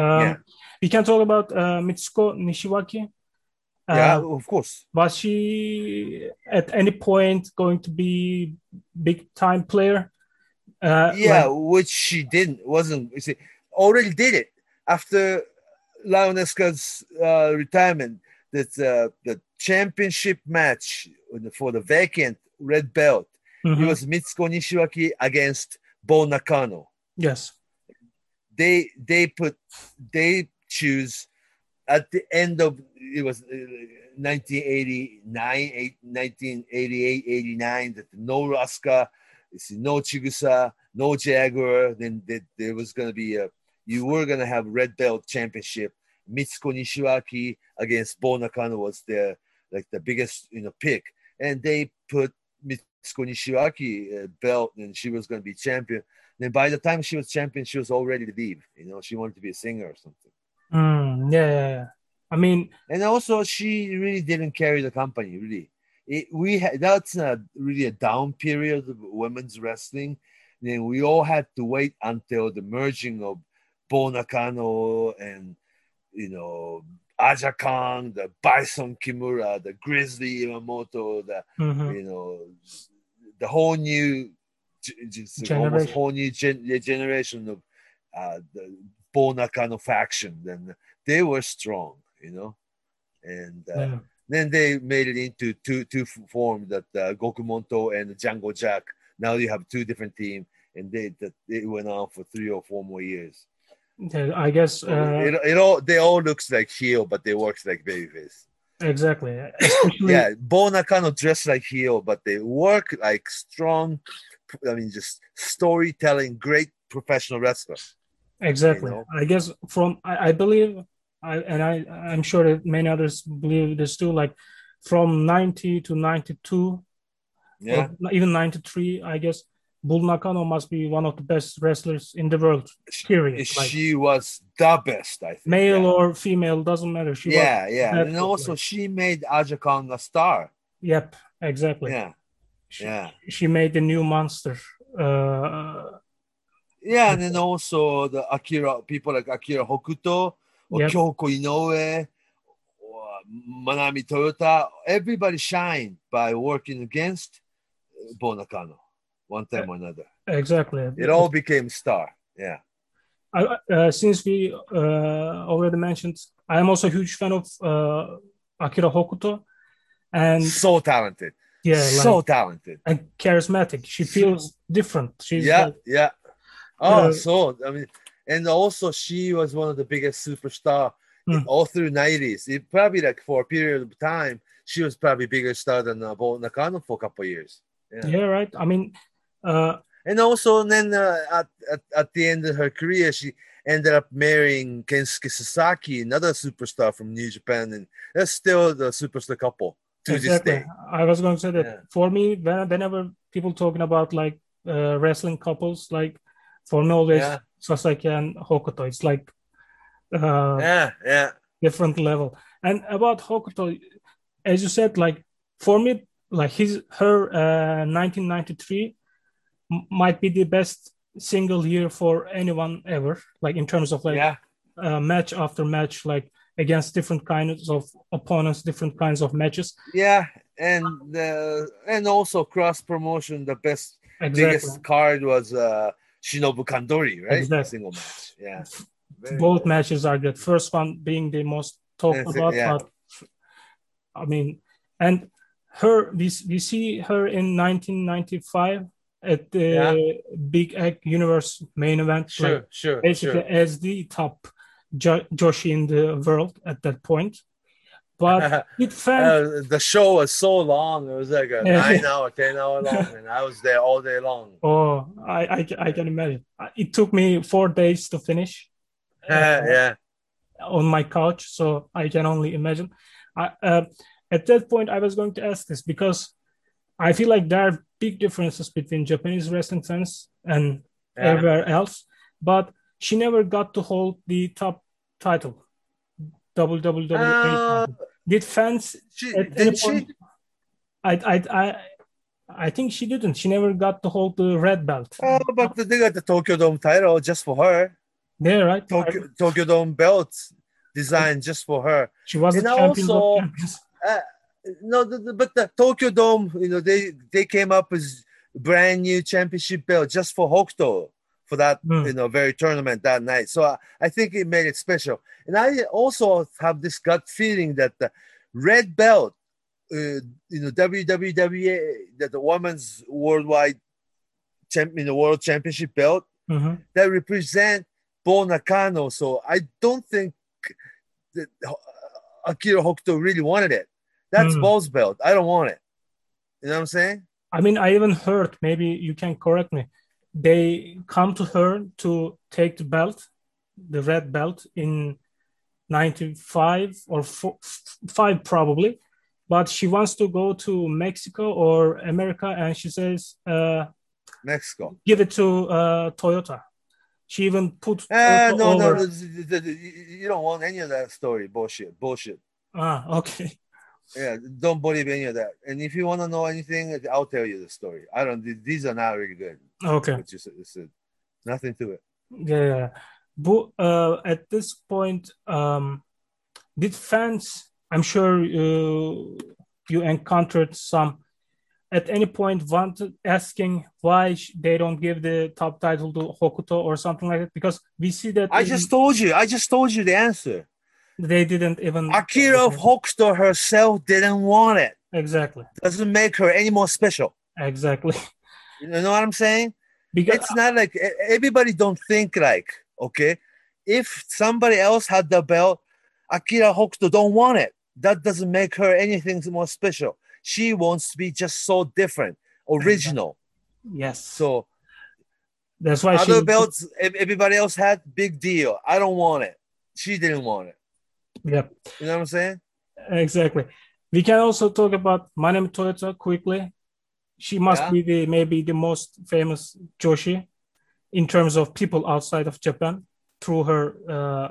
Um, Yeah. We can talk about uh, Mitsuko Nishiwaki. Uh, yeah, of course. Was she at any point going to be big time player? Uh, yeah, like- which she didn't. Wasn't you see? Already did it after Lioness Asuka's uh, retirement. That uh, the championship match for the vacant red belt. Mhm. It was Mitsuko Nishiwaki against Bull Nakano. yes. They they put they choose at the end of it was uh, 1989, eight- 1988, 89 that no it's no Chigusa, no Jaguar. Then there was going to be a you were going to have red belt championship. Mitsuko Nishiwaki against Bull Nakano was the like the biggest you know pick, and they put Mitsuko Nishiwaki uh, belt, and she was going to be champion. Then by the time she was champion, she was already to leave. You know, she wanted to be a singer or something. Mm, yeah, yeah, yeah. I mean, And also, she really didn't carry the company. Really, it, we had that's a, really a down period of women's wrestling. Then we all had to wait until the merging of Bull Nakano and you know Aja Kong, the Bison Kimura, the Grizzly Iwamoto, the mhm. you know the whole new just Generation. almost whole new gen- generation of uh the Bull Nakano faction then they were strong you know and uh, yeah. then they made it into two two form that uh, Gokumonto and Jungle Jack now you have two different team and they that it went on for three or four more years I guess uh, it, it all they all looks like heel but they works like babyface exactly. Especially, yeah, Bull Nakano dress like heel, but they work like strong. I mean, just storytelling, great professional wrestlers. exactly. you know? I guess from I, I believe I and I I'm sure that many others believe this too. Like from ninety to ninety two, Yeah, even ninety three, I guess Bull Nakano must be one of the best wrestlers in the world. Period. Like she was the best. I think. male yeah. or female doesn't matter. She was yeah, yeah, and also like- she made Aja Kong a star. Yep, exactly. Yeah, She, yeah, she made the new monster. Uh, yeah, and then also the Akira people like Akira Hokuto or Yep. Kyoko Inoue or Manami Toyota. Everybody shined by working against Bull Nakano one time or another. exactly. It all became star. Yeah. I, uh, since we uh, already mentioned, I am also a huge fan of uh, Akira Hokuto, and So talented. yeah, so like, talented. and charismatic. She feels different. She's Yeah, like, yeah. Oh, Uh, so I mean, and also she was one of the biggest superstar in Hmm. all through nineties. It probably like for a period of time, she was probably bigger star than uh, Bull Nakano for a couple of years. Yeah. yeah, right. I mean, uh, And also then uh, at, at at the end of her career, she ended up marrying Kensuke Sasaki, another superstar from New Japan, and that's still the superstar couple to this day. I was going to say that Yeah. for me, when, whenever people talking about like uh, wrestling couples, like for me always Yeah. Sasaki and Hokuto, it's like uh, Yeah, yeah. different level. And about Hokuto, as you said, like for me, like his her uh, 1993 m- might be the best single year for anyone ever. Like in terms of like yeah. uh, match after match, like against different kinds of opponents, different kinds of matches. Yeah, and uh, and also cross promotion. The best Exactly. biggest card was uh, Shinobu Kandori, right? Exactly. Single match. Yeah. Very Both matches are good. First one being the most talked about, yeah. but I mean, and her we we see her in 1995 at the Yeah. Big Egg Universe main event. Sure, like, sure, basically sure. as the top jo- Joshi in the world at that point. But it felt Uh, the show was so long. It was like a nine hour, ten hour long, and I was there all day long. oh, I, I I can imagine. It took me four days to finish. uh, yeah. on my couch, so I can only imagine. I, uh, at that point, I was going to ask this because I feel like there are big differences between Japanese wrestling fans and Yeah. everywhere else, but she never got to hold the top title, WWWA Uh. Did fans She, at did she? I, I, I, I think she didn't. She never got to hold the red belt. Oh, but they got the Tokyo Dome title just for her. there, right? Tokyo, Tokyo Dome belt designed just for her. she was the champion also- of champions. No, the, the- but the Tokyo Dome, you know, they they came up with brand new championship belt just for Hokuto for that Hmm. you know very tournament that night. So I, I think it made it special. And I also have this gut feeling that the red belt, uh, you know, WWWA, that the women's worldwide champion, the world championship belt, Mhm. that represent Bull Nakano. So I don't think that Akira Hokuto really wanted it. That's. Bull's belt. I don't want it. You know what I'm saying? I mean, I even heard, maybe you can correct me. They come to her to take the belt, the red belt in 95 or four, five probably, but she wants to go to Mexico or America and she says, uh, Mexico. give it to uh, Toyota. She even put Ah, no, no, over. the- you don't want any of that story. Bullshit. Bullshit. Ah, okay. Yeah, don't believe any of that. And if you want to know anything, I'll tell you the story. I don't. These are not really good. Okay. You said, you said. nothing to it. Yeah, yeah. But uh, at this point, um, did fans? I'm sure you you encountered some at any point wanted asking why they don't give the top title to Hokuto or something like that because we see that I in- just told you. I just told you the answer. They didn't even Akira Hokuto herself didn't want it. exactly Doesn't make her any more special. exactly You know what I'm saying? because It's not like everybody don't think like okay. If somebody else had the belt, Akira Hokuto don't want it. That doesn't make her anything more special. She wants to be just so different, original. yes So that's why other she belts, everybody else had big deal. I don't want it. She didn't want it. Yeah You know what I'm saying? Exactly. We can also talk about Manami Toyota quickly. She must Yeah. be the maybe the most famous Joshi in terms of people outside of Japan through her uh,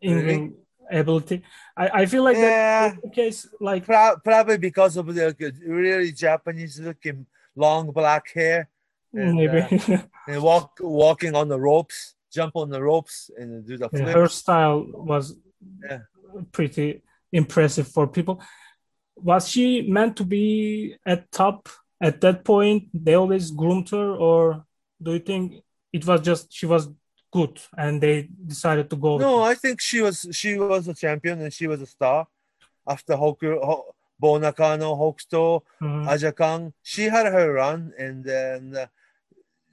in-ring ability. I, I feel like Yeah. that's the case. Like Pro- probably because of the really Japanese looking long black hair and, maybe uh, and walk walking on the ropes, jump on the ropes and do the flip. her style was Yeah. Pretty impressive for people. Was she meant to be at top at that point? They always groomed her, or do you think it was just she was good and they decided to go? No? I think she was she was a champion and she was a star. After Hoku, Ho, Bull Nakano, Hokuto, Mhm. Aja Kong, she had her run and then uh,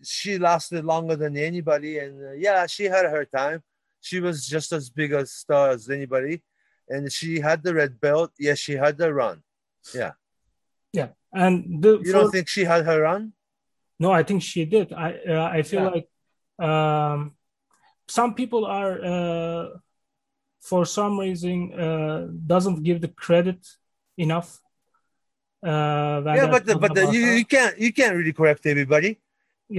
she lasted longer than anybody. And uh, yeah, she had her time. She was just as big a star as anybody, and she had the red belt. Yes, she had the run. yeah, Yeah, and the You don't for- think she had her run? no, I think she did. I uh, I feel Yeah. like um, some people are uh, for some reason uh, doesn't give the credit enough. Uh, when Yeah, but the, but the, you, you can't you can't really correct everybody.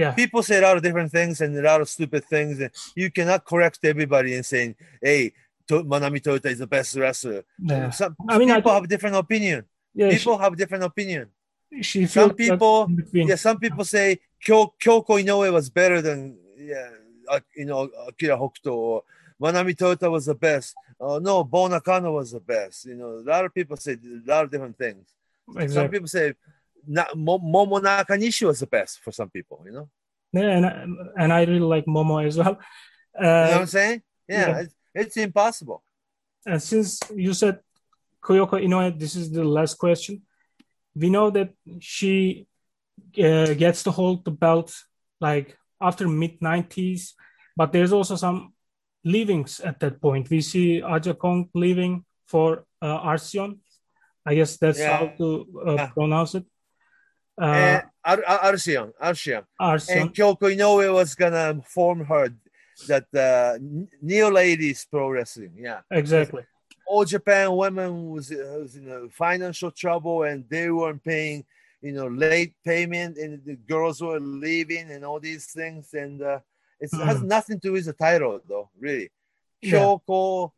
yeah, people say a lot of different things and a lot of stupid things, and you cannot correct everybody and saying, "Hey, to- Manami Toyota is the best wrestler." yeah. Some I mean, I people think- have different opinion. yeah. People have different opinion. she, she Some people, yeah, some people say Kyo, Kyoko Inoue was better than yeah, uh, you know Akira Hokuto or Manami Toyota was the best. Oh no, Bull Nakano was the best. You know, a lot of people say a lot of different things. Some people say na, Mo, Momo Nakanishi was the best for some people. You know, Yeah, and I- and I really like Momo as well. you know what Uh, I'm saying? Yeah, yeah. It's, impossible. and since you said Kyoko Inoue, this is the last question. We know that she uh, gets to hold the belt like after mid 90s, but there's also some leavings at that point. We see Aja Kong leaving for uh, Arsion. I guess that's Yeah. how to uh, Yeah. pronounce it. Uh, and Ar- Ar- Arsion, Arsion. Arsion. And Kyoko Inoue was gonna form her that uh, Neo Ladies Pro Wrestling. Yeah. exactly. all Japan women was, was in uh, financial trouble and they weren't paying, you know, late payment and the girls were leaving and all these things. And uh, it has Mm. nothing to do with the title, though, really. Yeah. Kyoko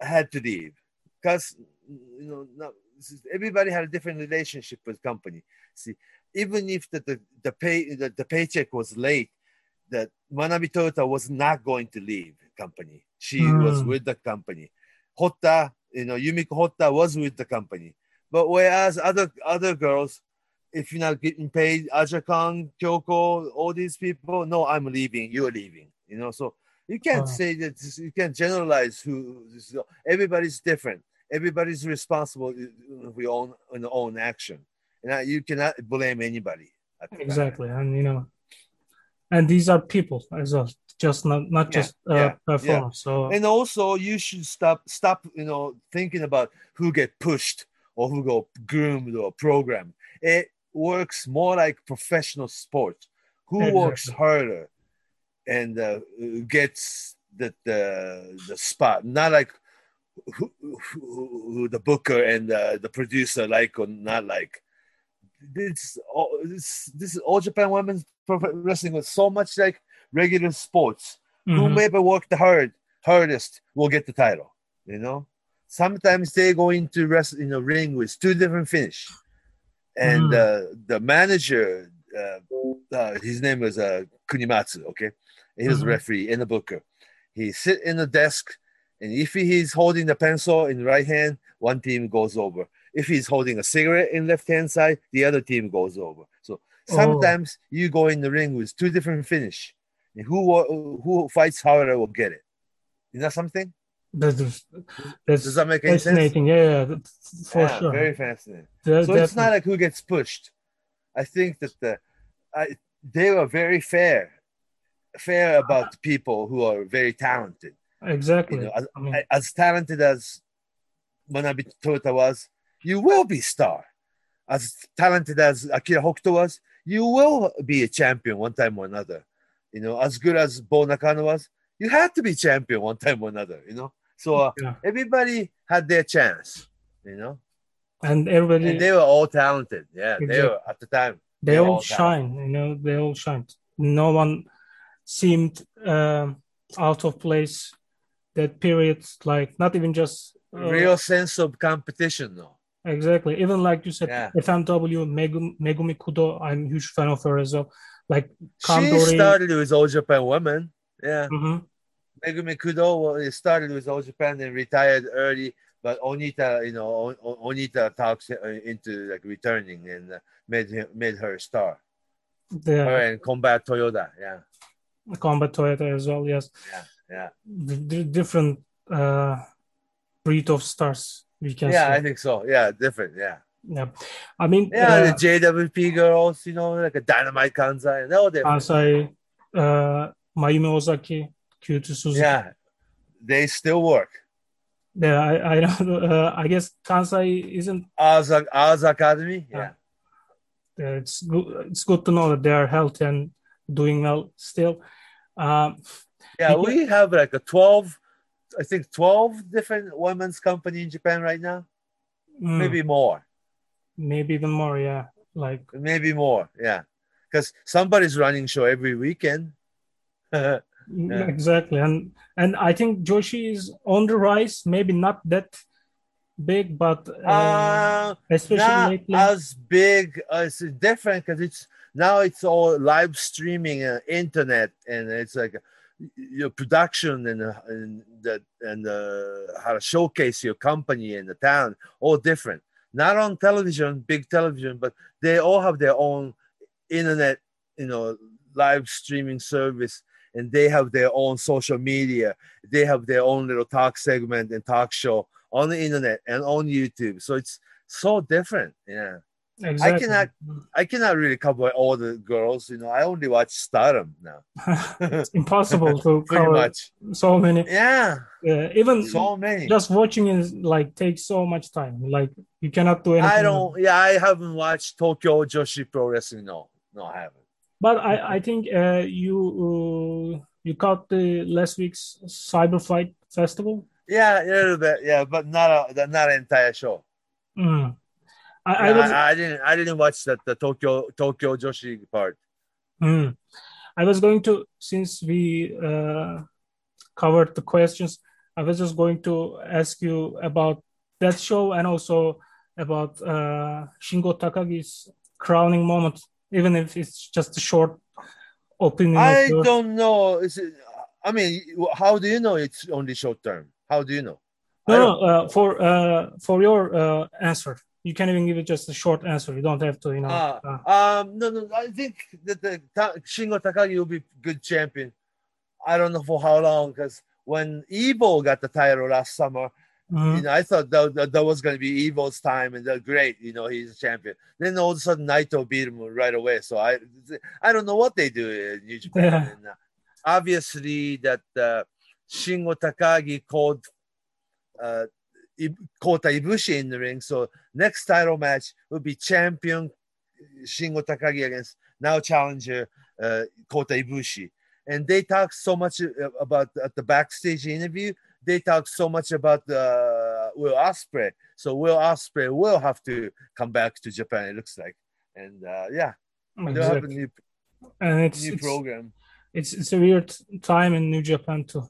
had to leave because, you know, no, this is- everybody had a different relationship with company. See, even if the, the, the pay the, the paycheck was late, that Manami Toyota was not going to leave company. She was Mm. with the company. Hotta, you know, Yumiko Hotta was with the company. But whereas other other girls, if you're not getting paid, Aja Kong, Kyoko, all these people, no, I'm leaving, you're leaving. You know, so you can't say that you can't generalize who everybody's different. Everybody's responsible for your own own action. And you cannot blame anybody. at the time. Exactly. And you know, and these are people as well, just not not Yeah, just uh, yeah, performers. So. And also you should stop stop you know thinking about who get pushed or who go groomed or programmed. It works more like professional sport. Who works harder and uh, gets the, the the spot? Not like who, who, who the booker and uh, the producer like or not like. This all this this all japan women's wrestling was so much like regular sports mhm. whomever worked the hard hardest will get the title. You know, sometimes they go into rest in a ring with two different finish, and Mm. uh, the manager, uh, uh, his name was uh, Kunimatsu. Okay, he was Mhm. referee and the booker. He sit in the desk, and if he's holding the pencil in the right hand, one team goes over. If he's holding a cigarette in left hand side, the other team goes over. So Oh. sometimes you go in the ring with two different finish. And who who fights harder will get it. Is that something? that's that's Does that make any sense? fascinating. Yeah, yeah, for Yeah, sure. Very fascinating. That- So it's not like who gets pushed. I think that the I, they were very fair, fair about people who are very talented. exactly. You know, as, I mean, as talented as Manami Toyota was, you will be star. As talented as Akira Hokuto was, you will be a champion one time or another. You know, as good as Bull Nakano was, you had to be champion one time or another. You know, so uh, yeah. everybody had their chance. You know, and everybody and they were all talented. Yeah, they were at the time. they they're all all shine. You know, they all shine. No one seemed um, out of place. That period, like not even just uh, Real sense of competition, though. Exactly. Even like you said, Yeah. FMW, Megumi, Megumi Kudo, I'm a huge fan of her as well. Like She started with All Japan Women. Yeah. Mhm. Megumi Kudo started with All Japan and retired early, but Onita, you know, Onita talks uh, into like returning and uh, made him, made her a star. The Her and Combat Toyota, yeah, Combat Toyota as well, yes. yeah, D- d- different uh, breed of stars, can yeah. I think so. Yeah, different. Yeah, Yeah. I mean, yeah. uh, the JWP girls, you know, like a Dynamite Kansai, they're all different. Kansai, uh, Mayumi Ozaki, Cutie Suzuki. yeah, they still work. Yeah, I, I know. Uh, I guess Kansai isn't. Oz, Oz Academy, yeah. Uh, it's good. It's good to know that they are healthy and doing well still. Um, Yeah, Yeah. we have like a 12, I think 12 different women's company in Japan right now. mm, Maybe more. maybe even more. Yeah, like Maybe more. Yeah. Because somebody's running show every weekend. yeah. Exactly, and and I think Joshi is on the rise. Maybe not that big, but uh, Uh, especially not lately. as big. Uh, it's different because it's now it's all live streaming, uh, internet, and it's like your production and uh, and and uh, how to showcase your company and the town, all different. Not on television, big television, but they all have their own internet, you know, live streaming service, and they have their own social media. They have their own little talk segment and talk show on the internet and on YouTube. So it's so different. Yeah. Exactly. I cannot I cannot really cover all the girls. You know, I only watch Stardom now. it's impossible to cover much. so many. Yeah, Uh, even so many. just watching is like takes so much time. Like you cannot do anything. I don't. Yeah, I haven't watched Tokyo Joshi Pro Wrestling. No, no, I haven't. But I, I think uh, you uh, you caught the last week's Cyber Fight Festival. Yeah, a little bit. Yeah, but not a not an entire show. Mm. I, I was I, I didn't. I didn't watch that the Tokyo Tokyo Joshi part. mm. I was going to since we uh, covered the questions. I was just going to ask you about that show and also about uh, Shingo Takagi's crowning moment, even if it's just a short opinion. I yours. don't know. Is it? I mean, how do you know it's only short term? How do you know? No, no. Uh, for uh, for your uh, answer, you can even give it just a short answer. You don't have to, you know. Ah, uh, um, no, no. I think that the Ta- Shingo Takagi will be good champion. I don't know for how long because when Evil got the title last summer, mhm. you know, I thought that, that, that was going to be Evil's time and they're great. You know, he's a champion. Then all of a sudden, Naito beat him right away. So I, I don't know what they do in New Japan. Yeah. And, uh, obviously, that uh, Shingo Takagi called uh, Kota Ibushi in the ring. So next title match will be champion Shingo Takagi against now challenger uh, Kota Ibushi. And they talk so much uh, about at the backstage interview. They talk so much about uh, Will Ospreay. So Will Ospreay will have to come back to Japan. It looks like, and uh, yeah, they'll have a new And it's new it's, program. it's it's a weird time in New Japan too.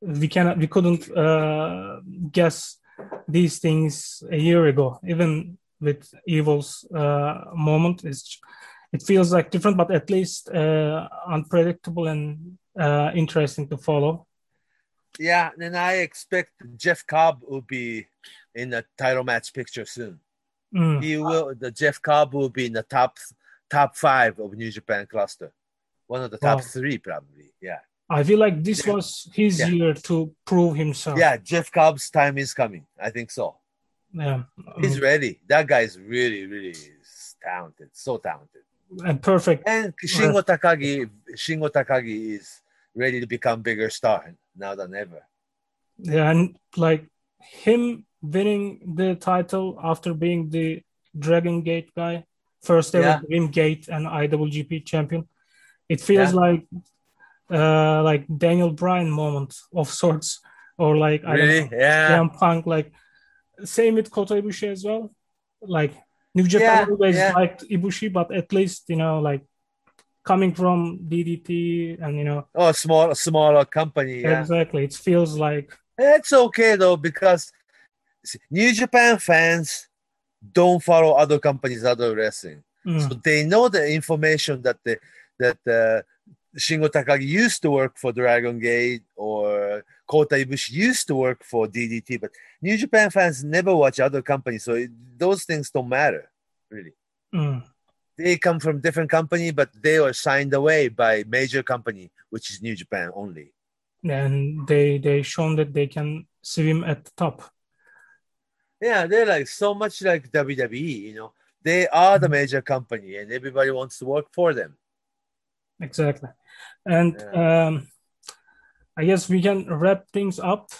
We cannot we couldn't uh, guess these things a year ago. Even with Evil's uh, moment, it's it feels like different, but at least uh, unpredictable and uh, interesting to follow. Yeah, and I expect Jeff Cobb will be in the title match picture soon. Mm. He will. The Jeff Cobb will be in the top top five of New Japan cluster, one of the top Wow. three probably. Yeah, I feel like this was his Yeah. year to prove himself. yeah. Jeff Cobb's time is coming. I think so. Yeah. He's Mm. ready. That guy's really, really talented. So talented. and perfect. And Shingo Takagi, Shingo Takagi is ready to become bigger star now than ever. Yeah, and like him winning the title after being the Dragon Gate guy, first ever Yeah. Dream Gate and IWGP champion. It feels Yeah. like uh like Daniel Bryan moment of sorts, or like I don't know, Yeah. CM Punk. Like same with Kota Ibushi as well. Like New Japan Yeah, always yeah. liked Ibushi, but at least you know like coming from DDT and you know Oh, small, smaller company. Yeah. exactly, it feels like It's okay though because New Japan fans don't follow other companies, other wrestling, mm, so they know the information that the that uh, Shingo Takagi used to work for Dragon Gate or Kota Ibushi used to work for DDT, but New Japan fans never watch other companies, so it, those things don't matter really. mm. They come from different company, but they are signed away by major company, which is New Japan only. and they they shown that they can swim at the top. Yeah, they're like so much like WWE, you know. They are the major company and everybody wants to work for them. Exactly. And um, I guess we can wrap things up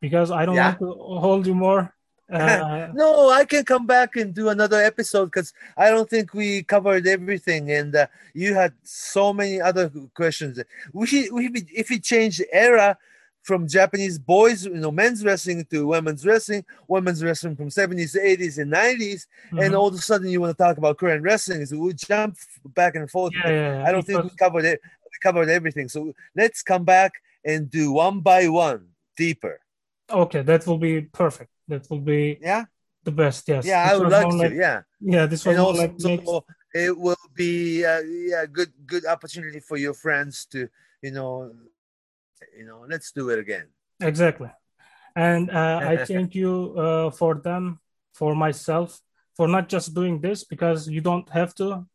because I don't Yeah. want to hold you more. Uh, No, I can come back and do another episode because I don't think we covered everything, and uh, you had so many other questions. We should, we should- if we change the era from Japanese boys, you know, men's wrestling to women's wrestling, women's wrestling from seventies, eighties, and 90s and mhm. all of a sudden you want to talk about Korean wrestling, so we jump back and forth. yeah, yeah, yeah. I don't It think we covered it. Covered everything. So let's come back and do one by one, deeper. okay, that will be perfect. That will be Yeah, the best. Yes. yeah, This I would like to. like- yeah, yeah, this was more also like next, it will be uh, yeah good good opportunity for your friends to you know you know let's do it again. exactly. And uh, I thank you uh, for them, for myself, for not just doing this because you don't have to.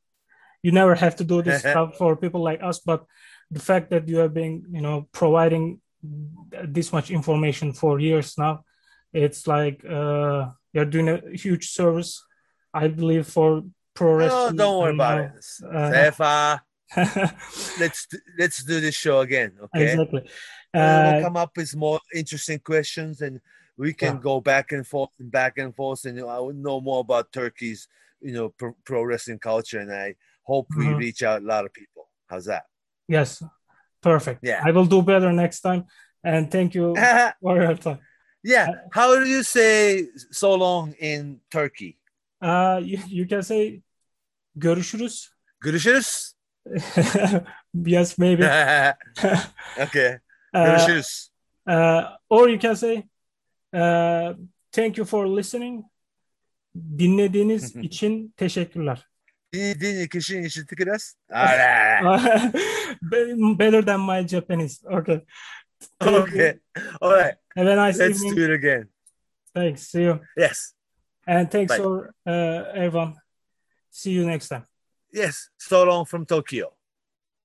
You never have to do this stuff for people like us, but the fact that you have been, you know, providing this much information for years now, it's like uh, you're doing a huge service, I believe, for pro Oh, wrestling. don't worry about now- it. Uh, Sefa, let's do- let's do this show again, okay? exactly. And we'll Uh, come up with more interesting questions, and we can Yeah. go back and forth and back and forth, and you know, I would know more about Turkey's, you know, pro, pro wrestling culture. And I hope we Mhm. reach out a lot of people. How's that? yes, perfect. Yeah. I will do better next time. And thank you for your time. yeah. How do you say so long in Turkey? Uh, you, you can say görüşürüz. Görüşürüz. yes, maybe. okay. Uh, Görüşürüz. uh, or you can say uh, thank you for listening. Dinlediğiniz için teşekkürler. Dinlediğin kişinin için tıkırız. Alright. Better than my Japanese. Okay. Okay. All right. Have a nice Let's evening. do it again. Thanks. See you. Yes. And thanks Bye. for uh, everyone. See you next time. Yes. So long from Tokyo.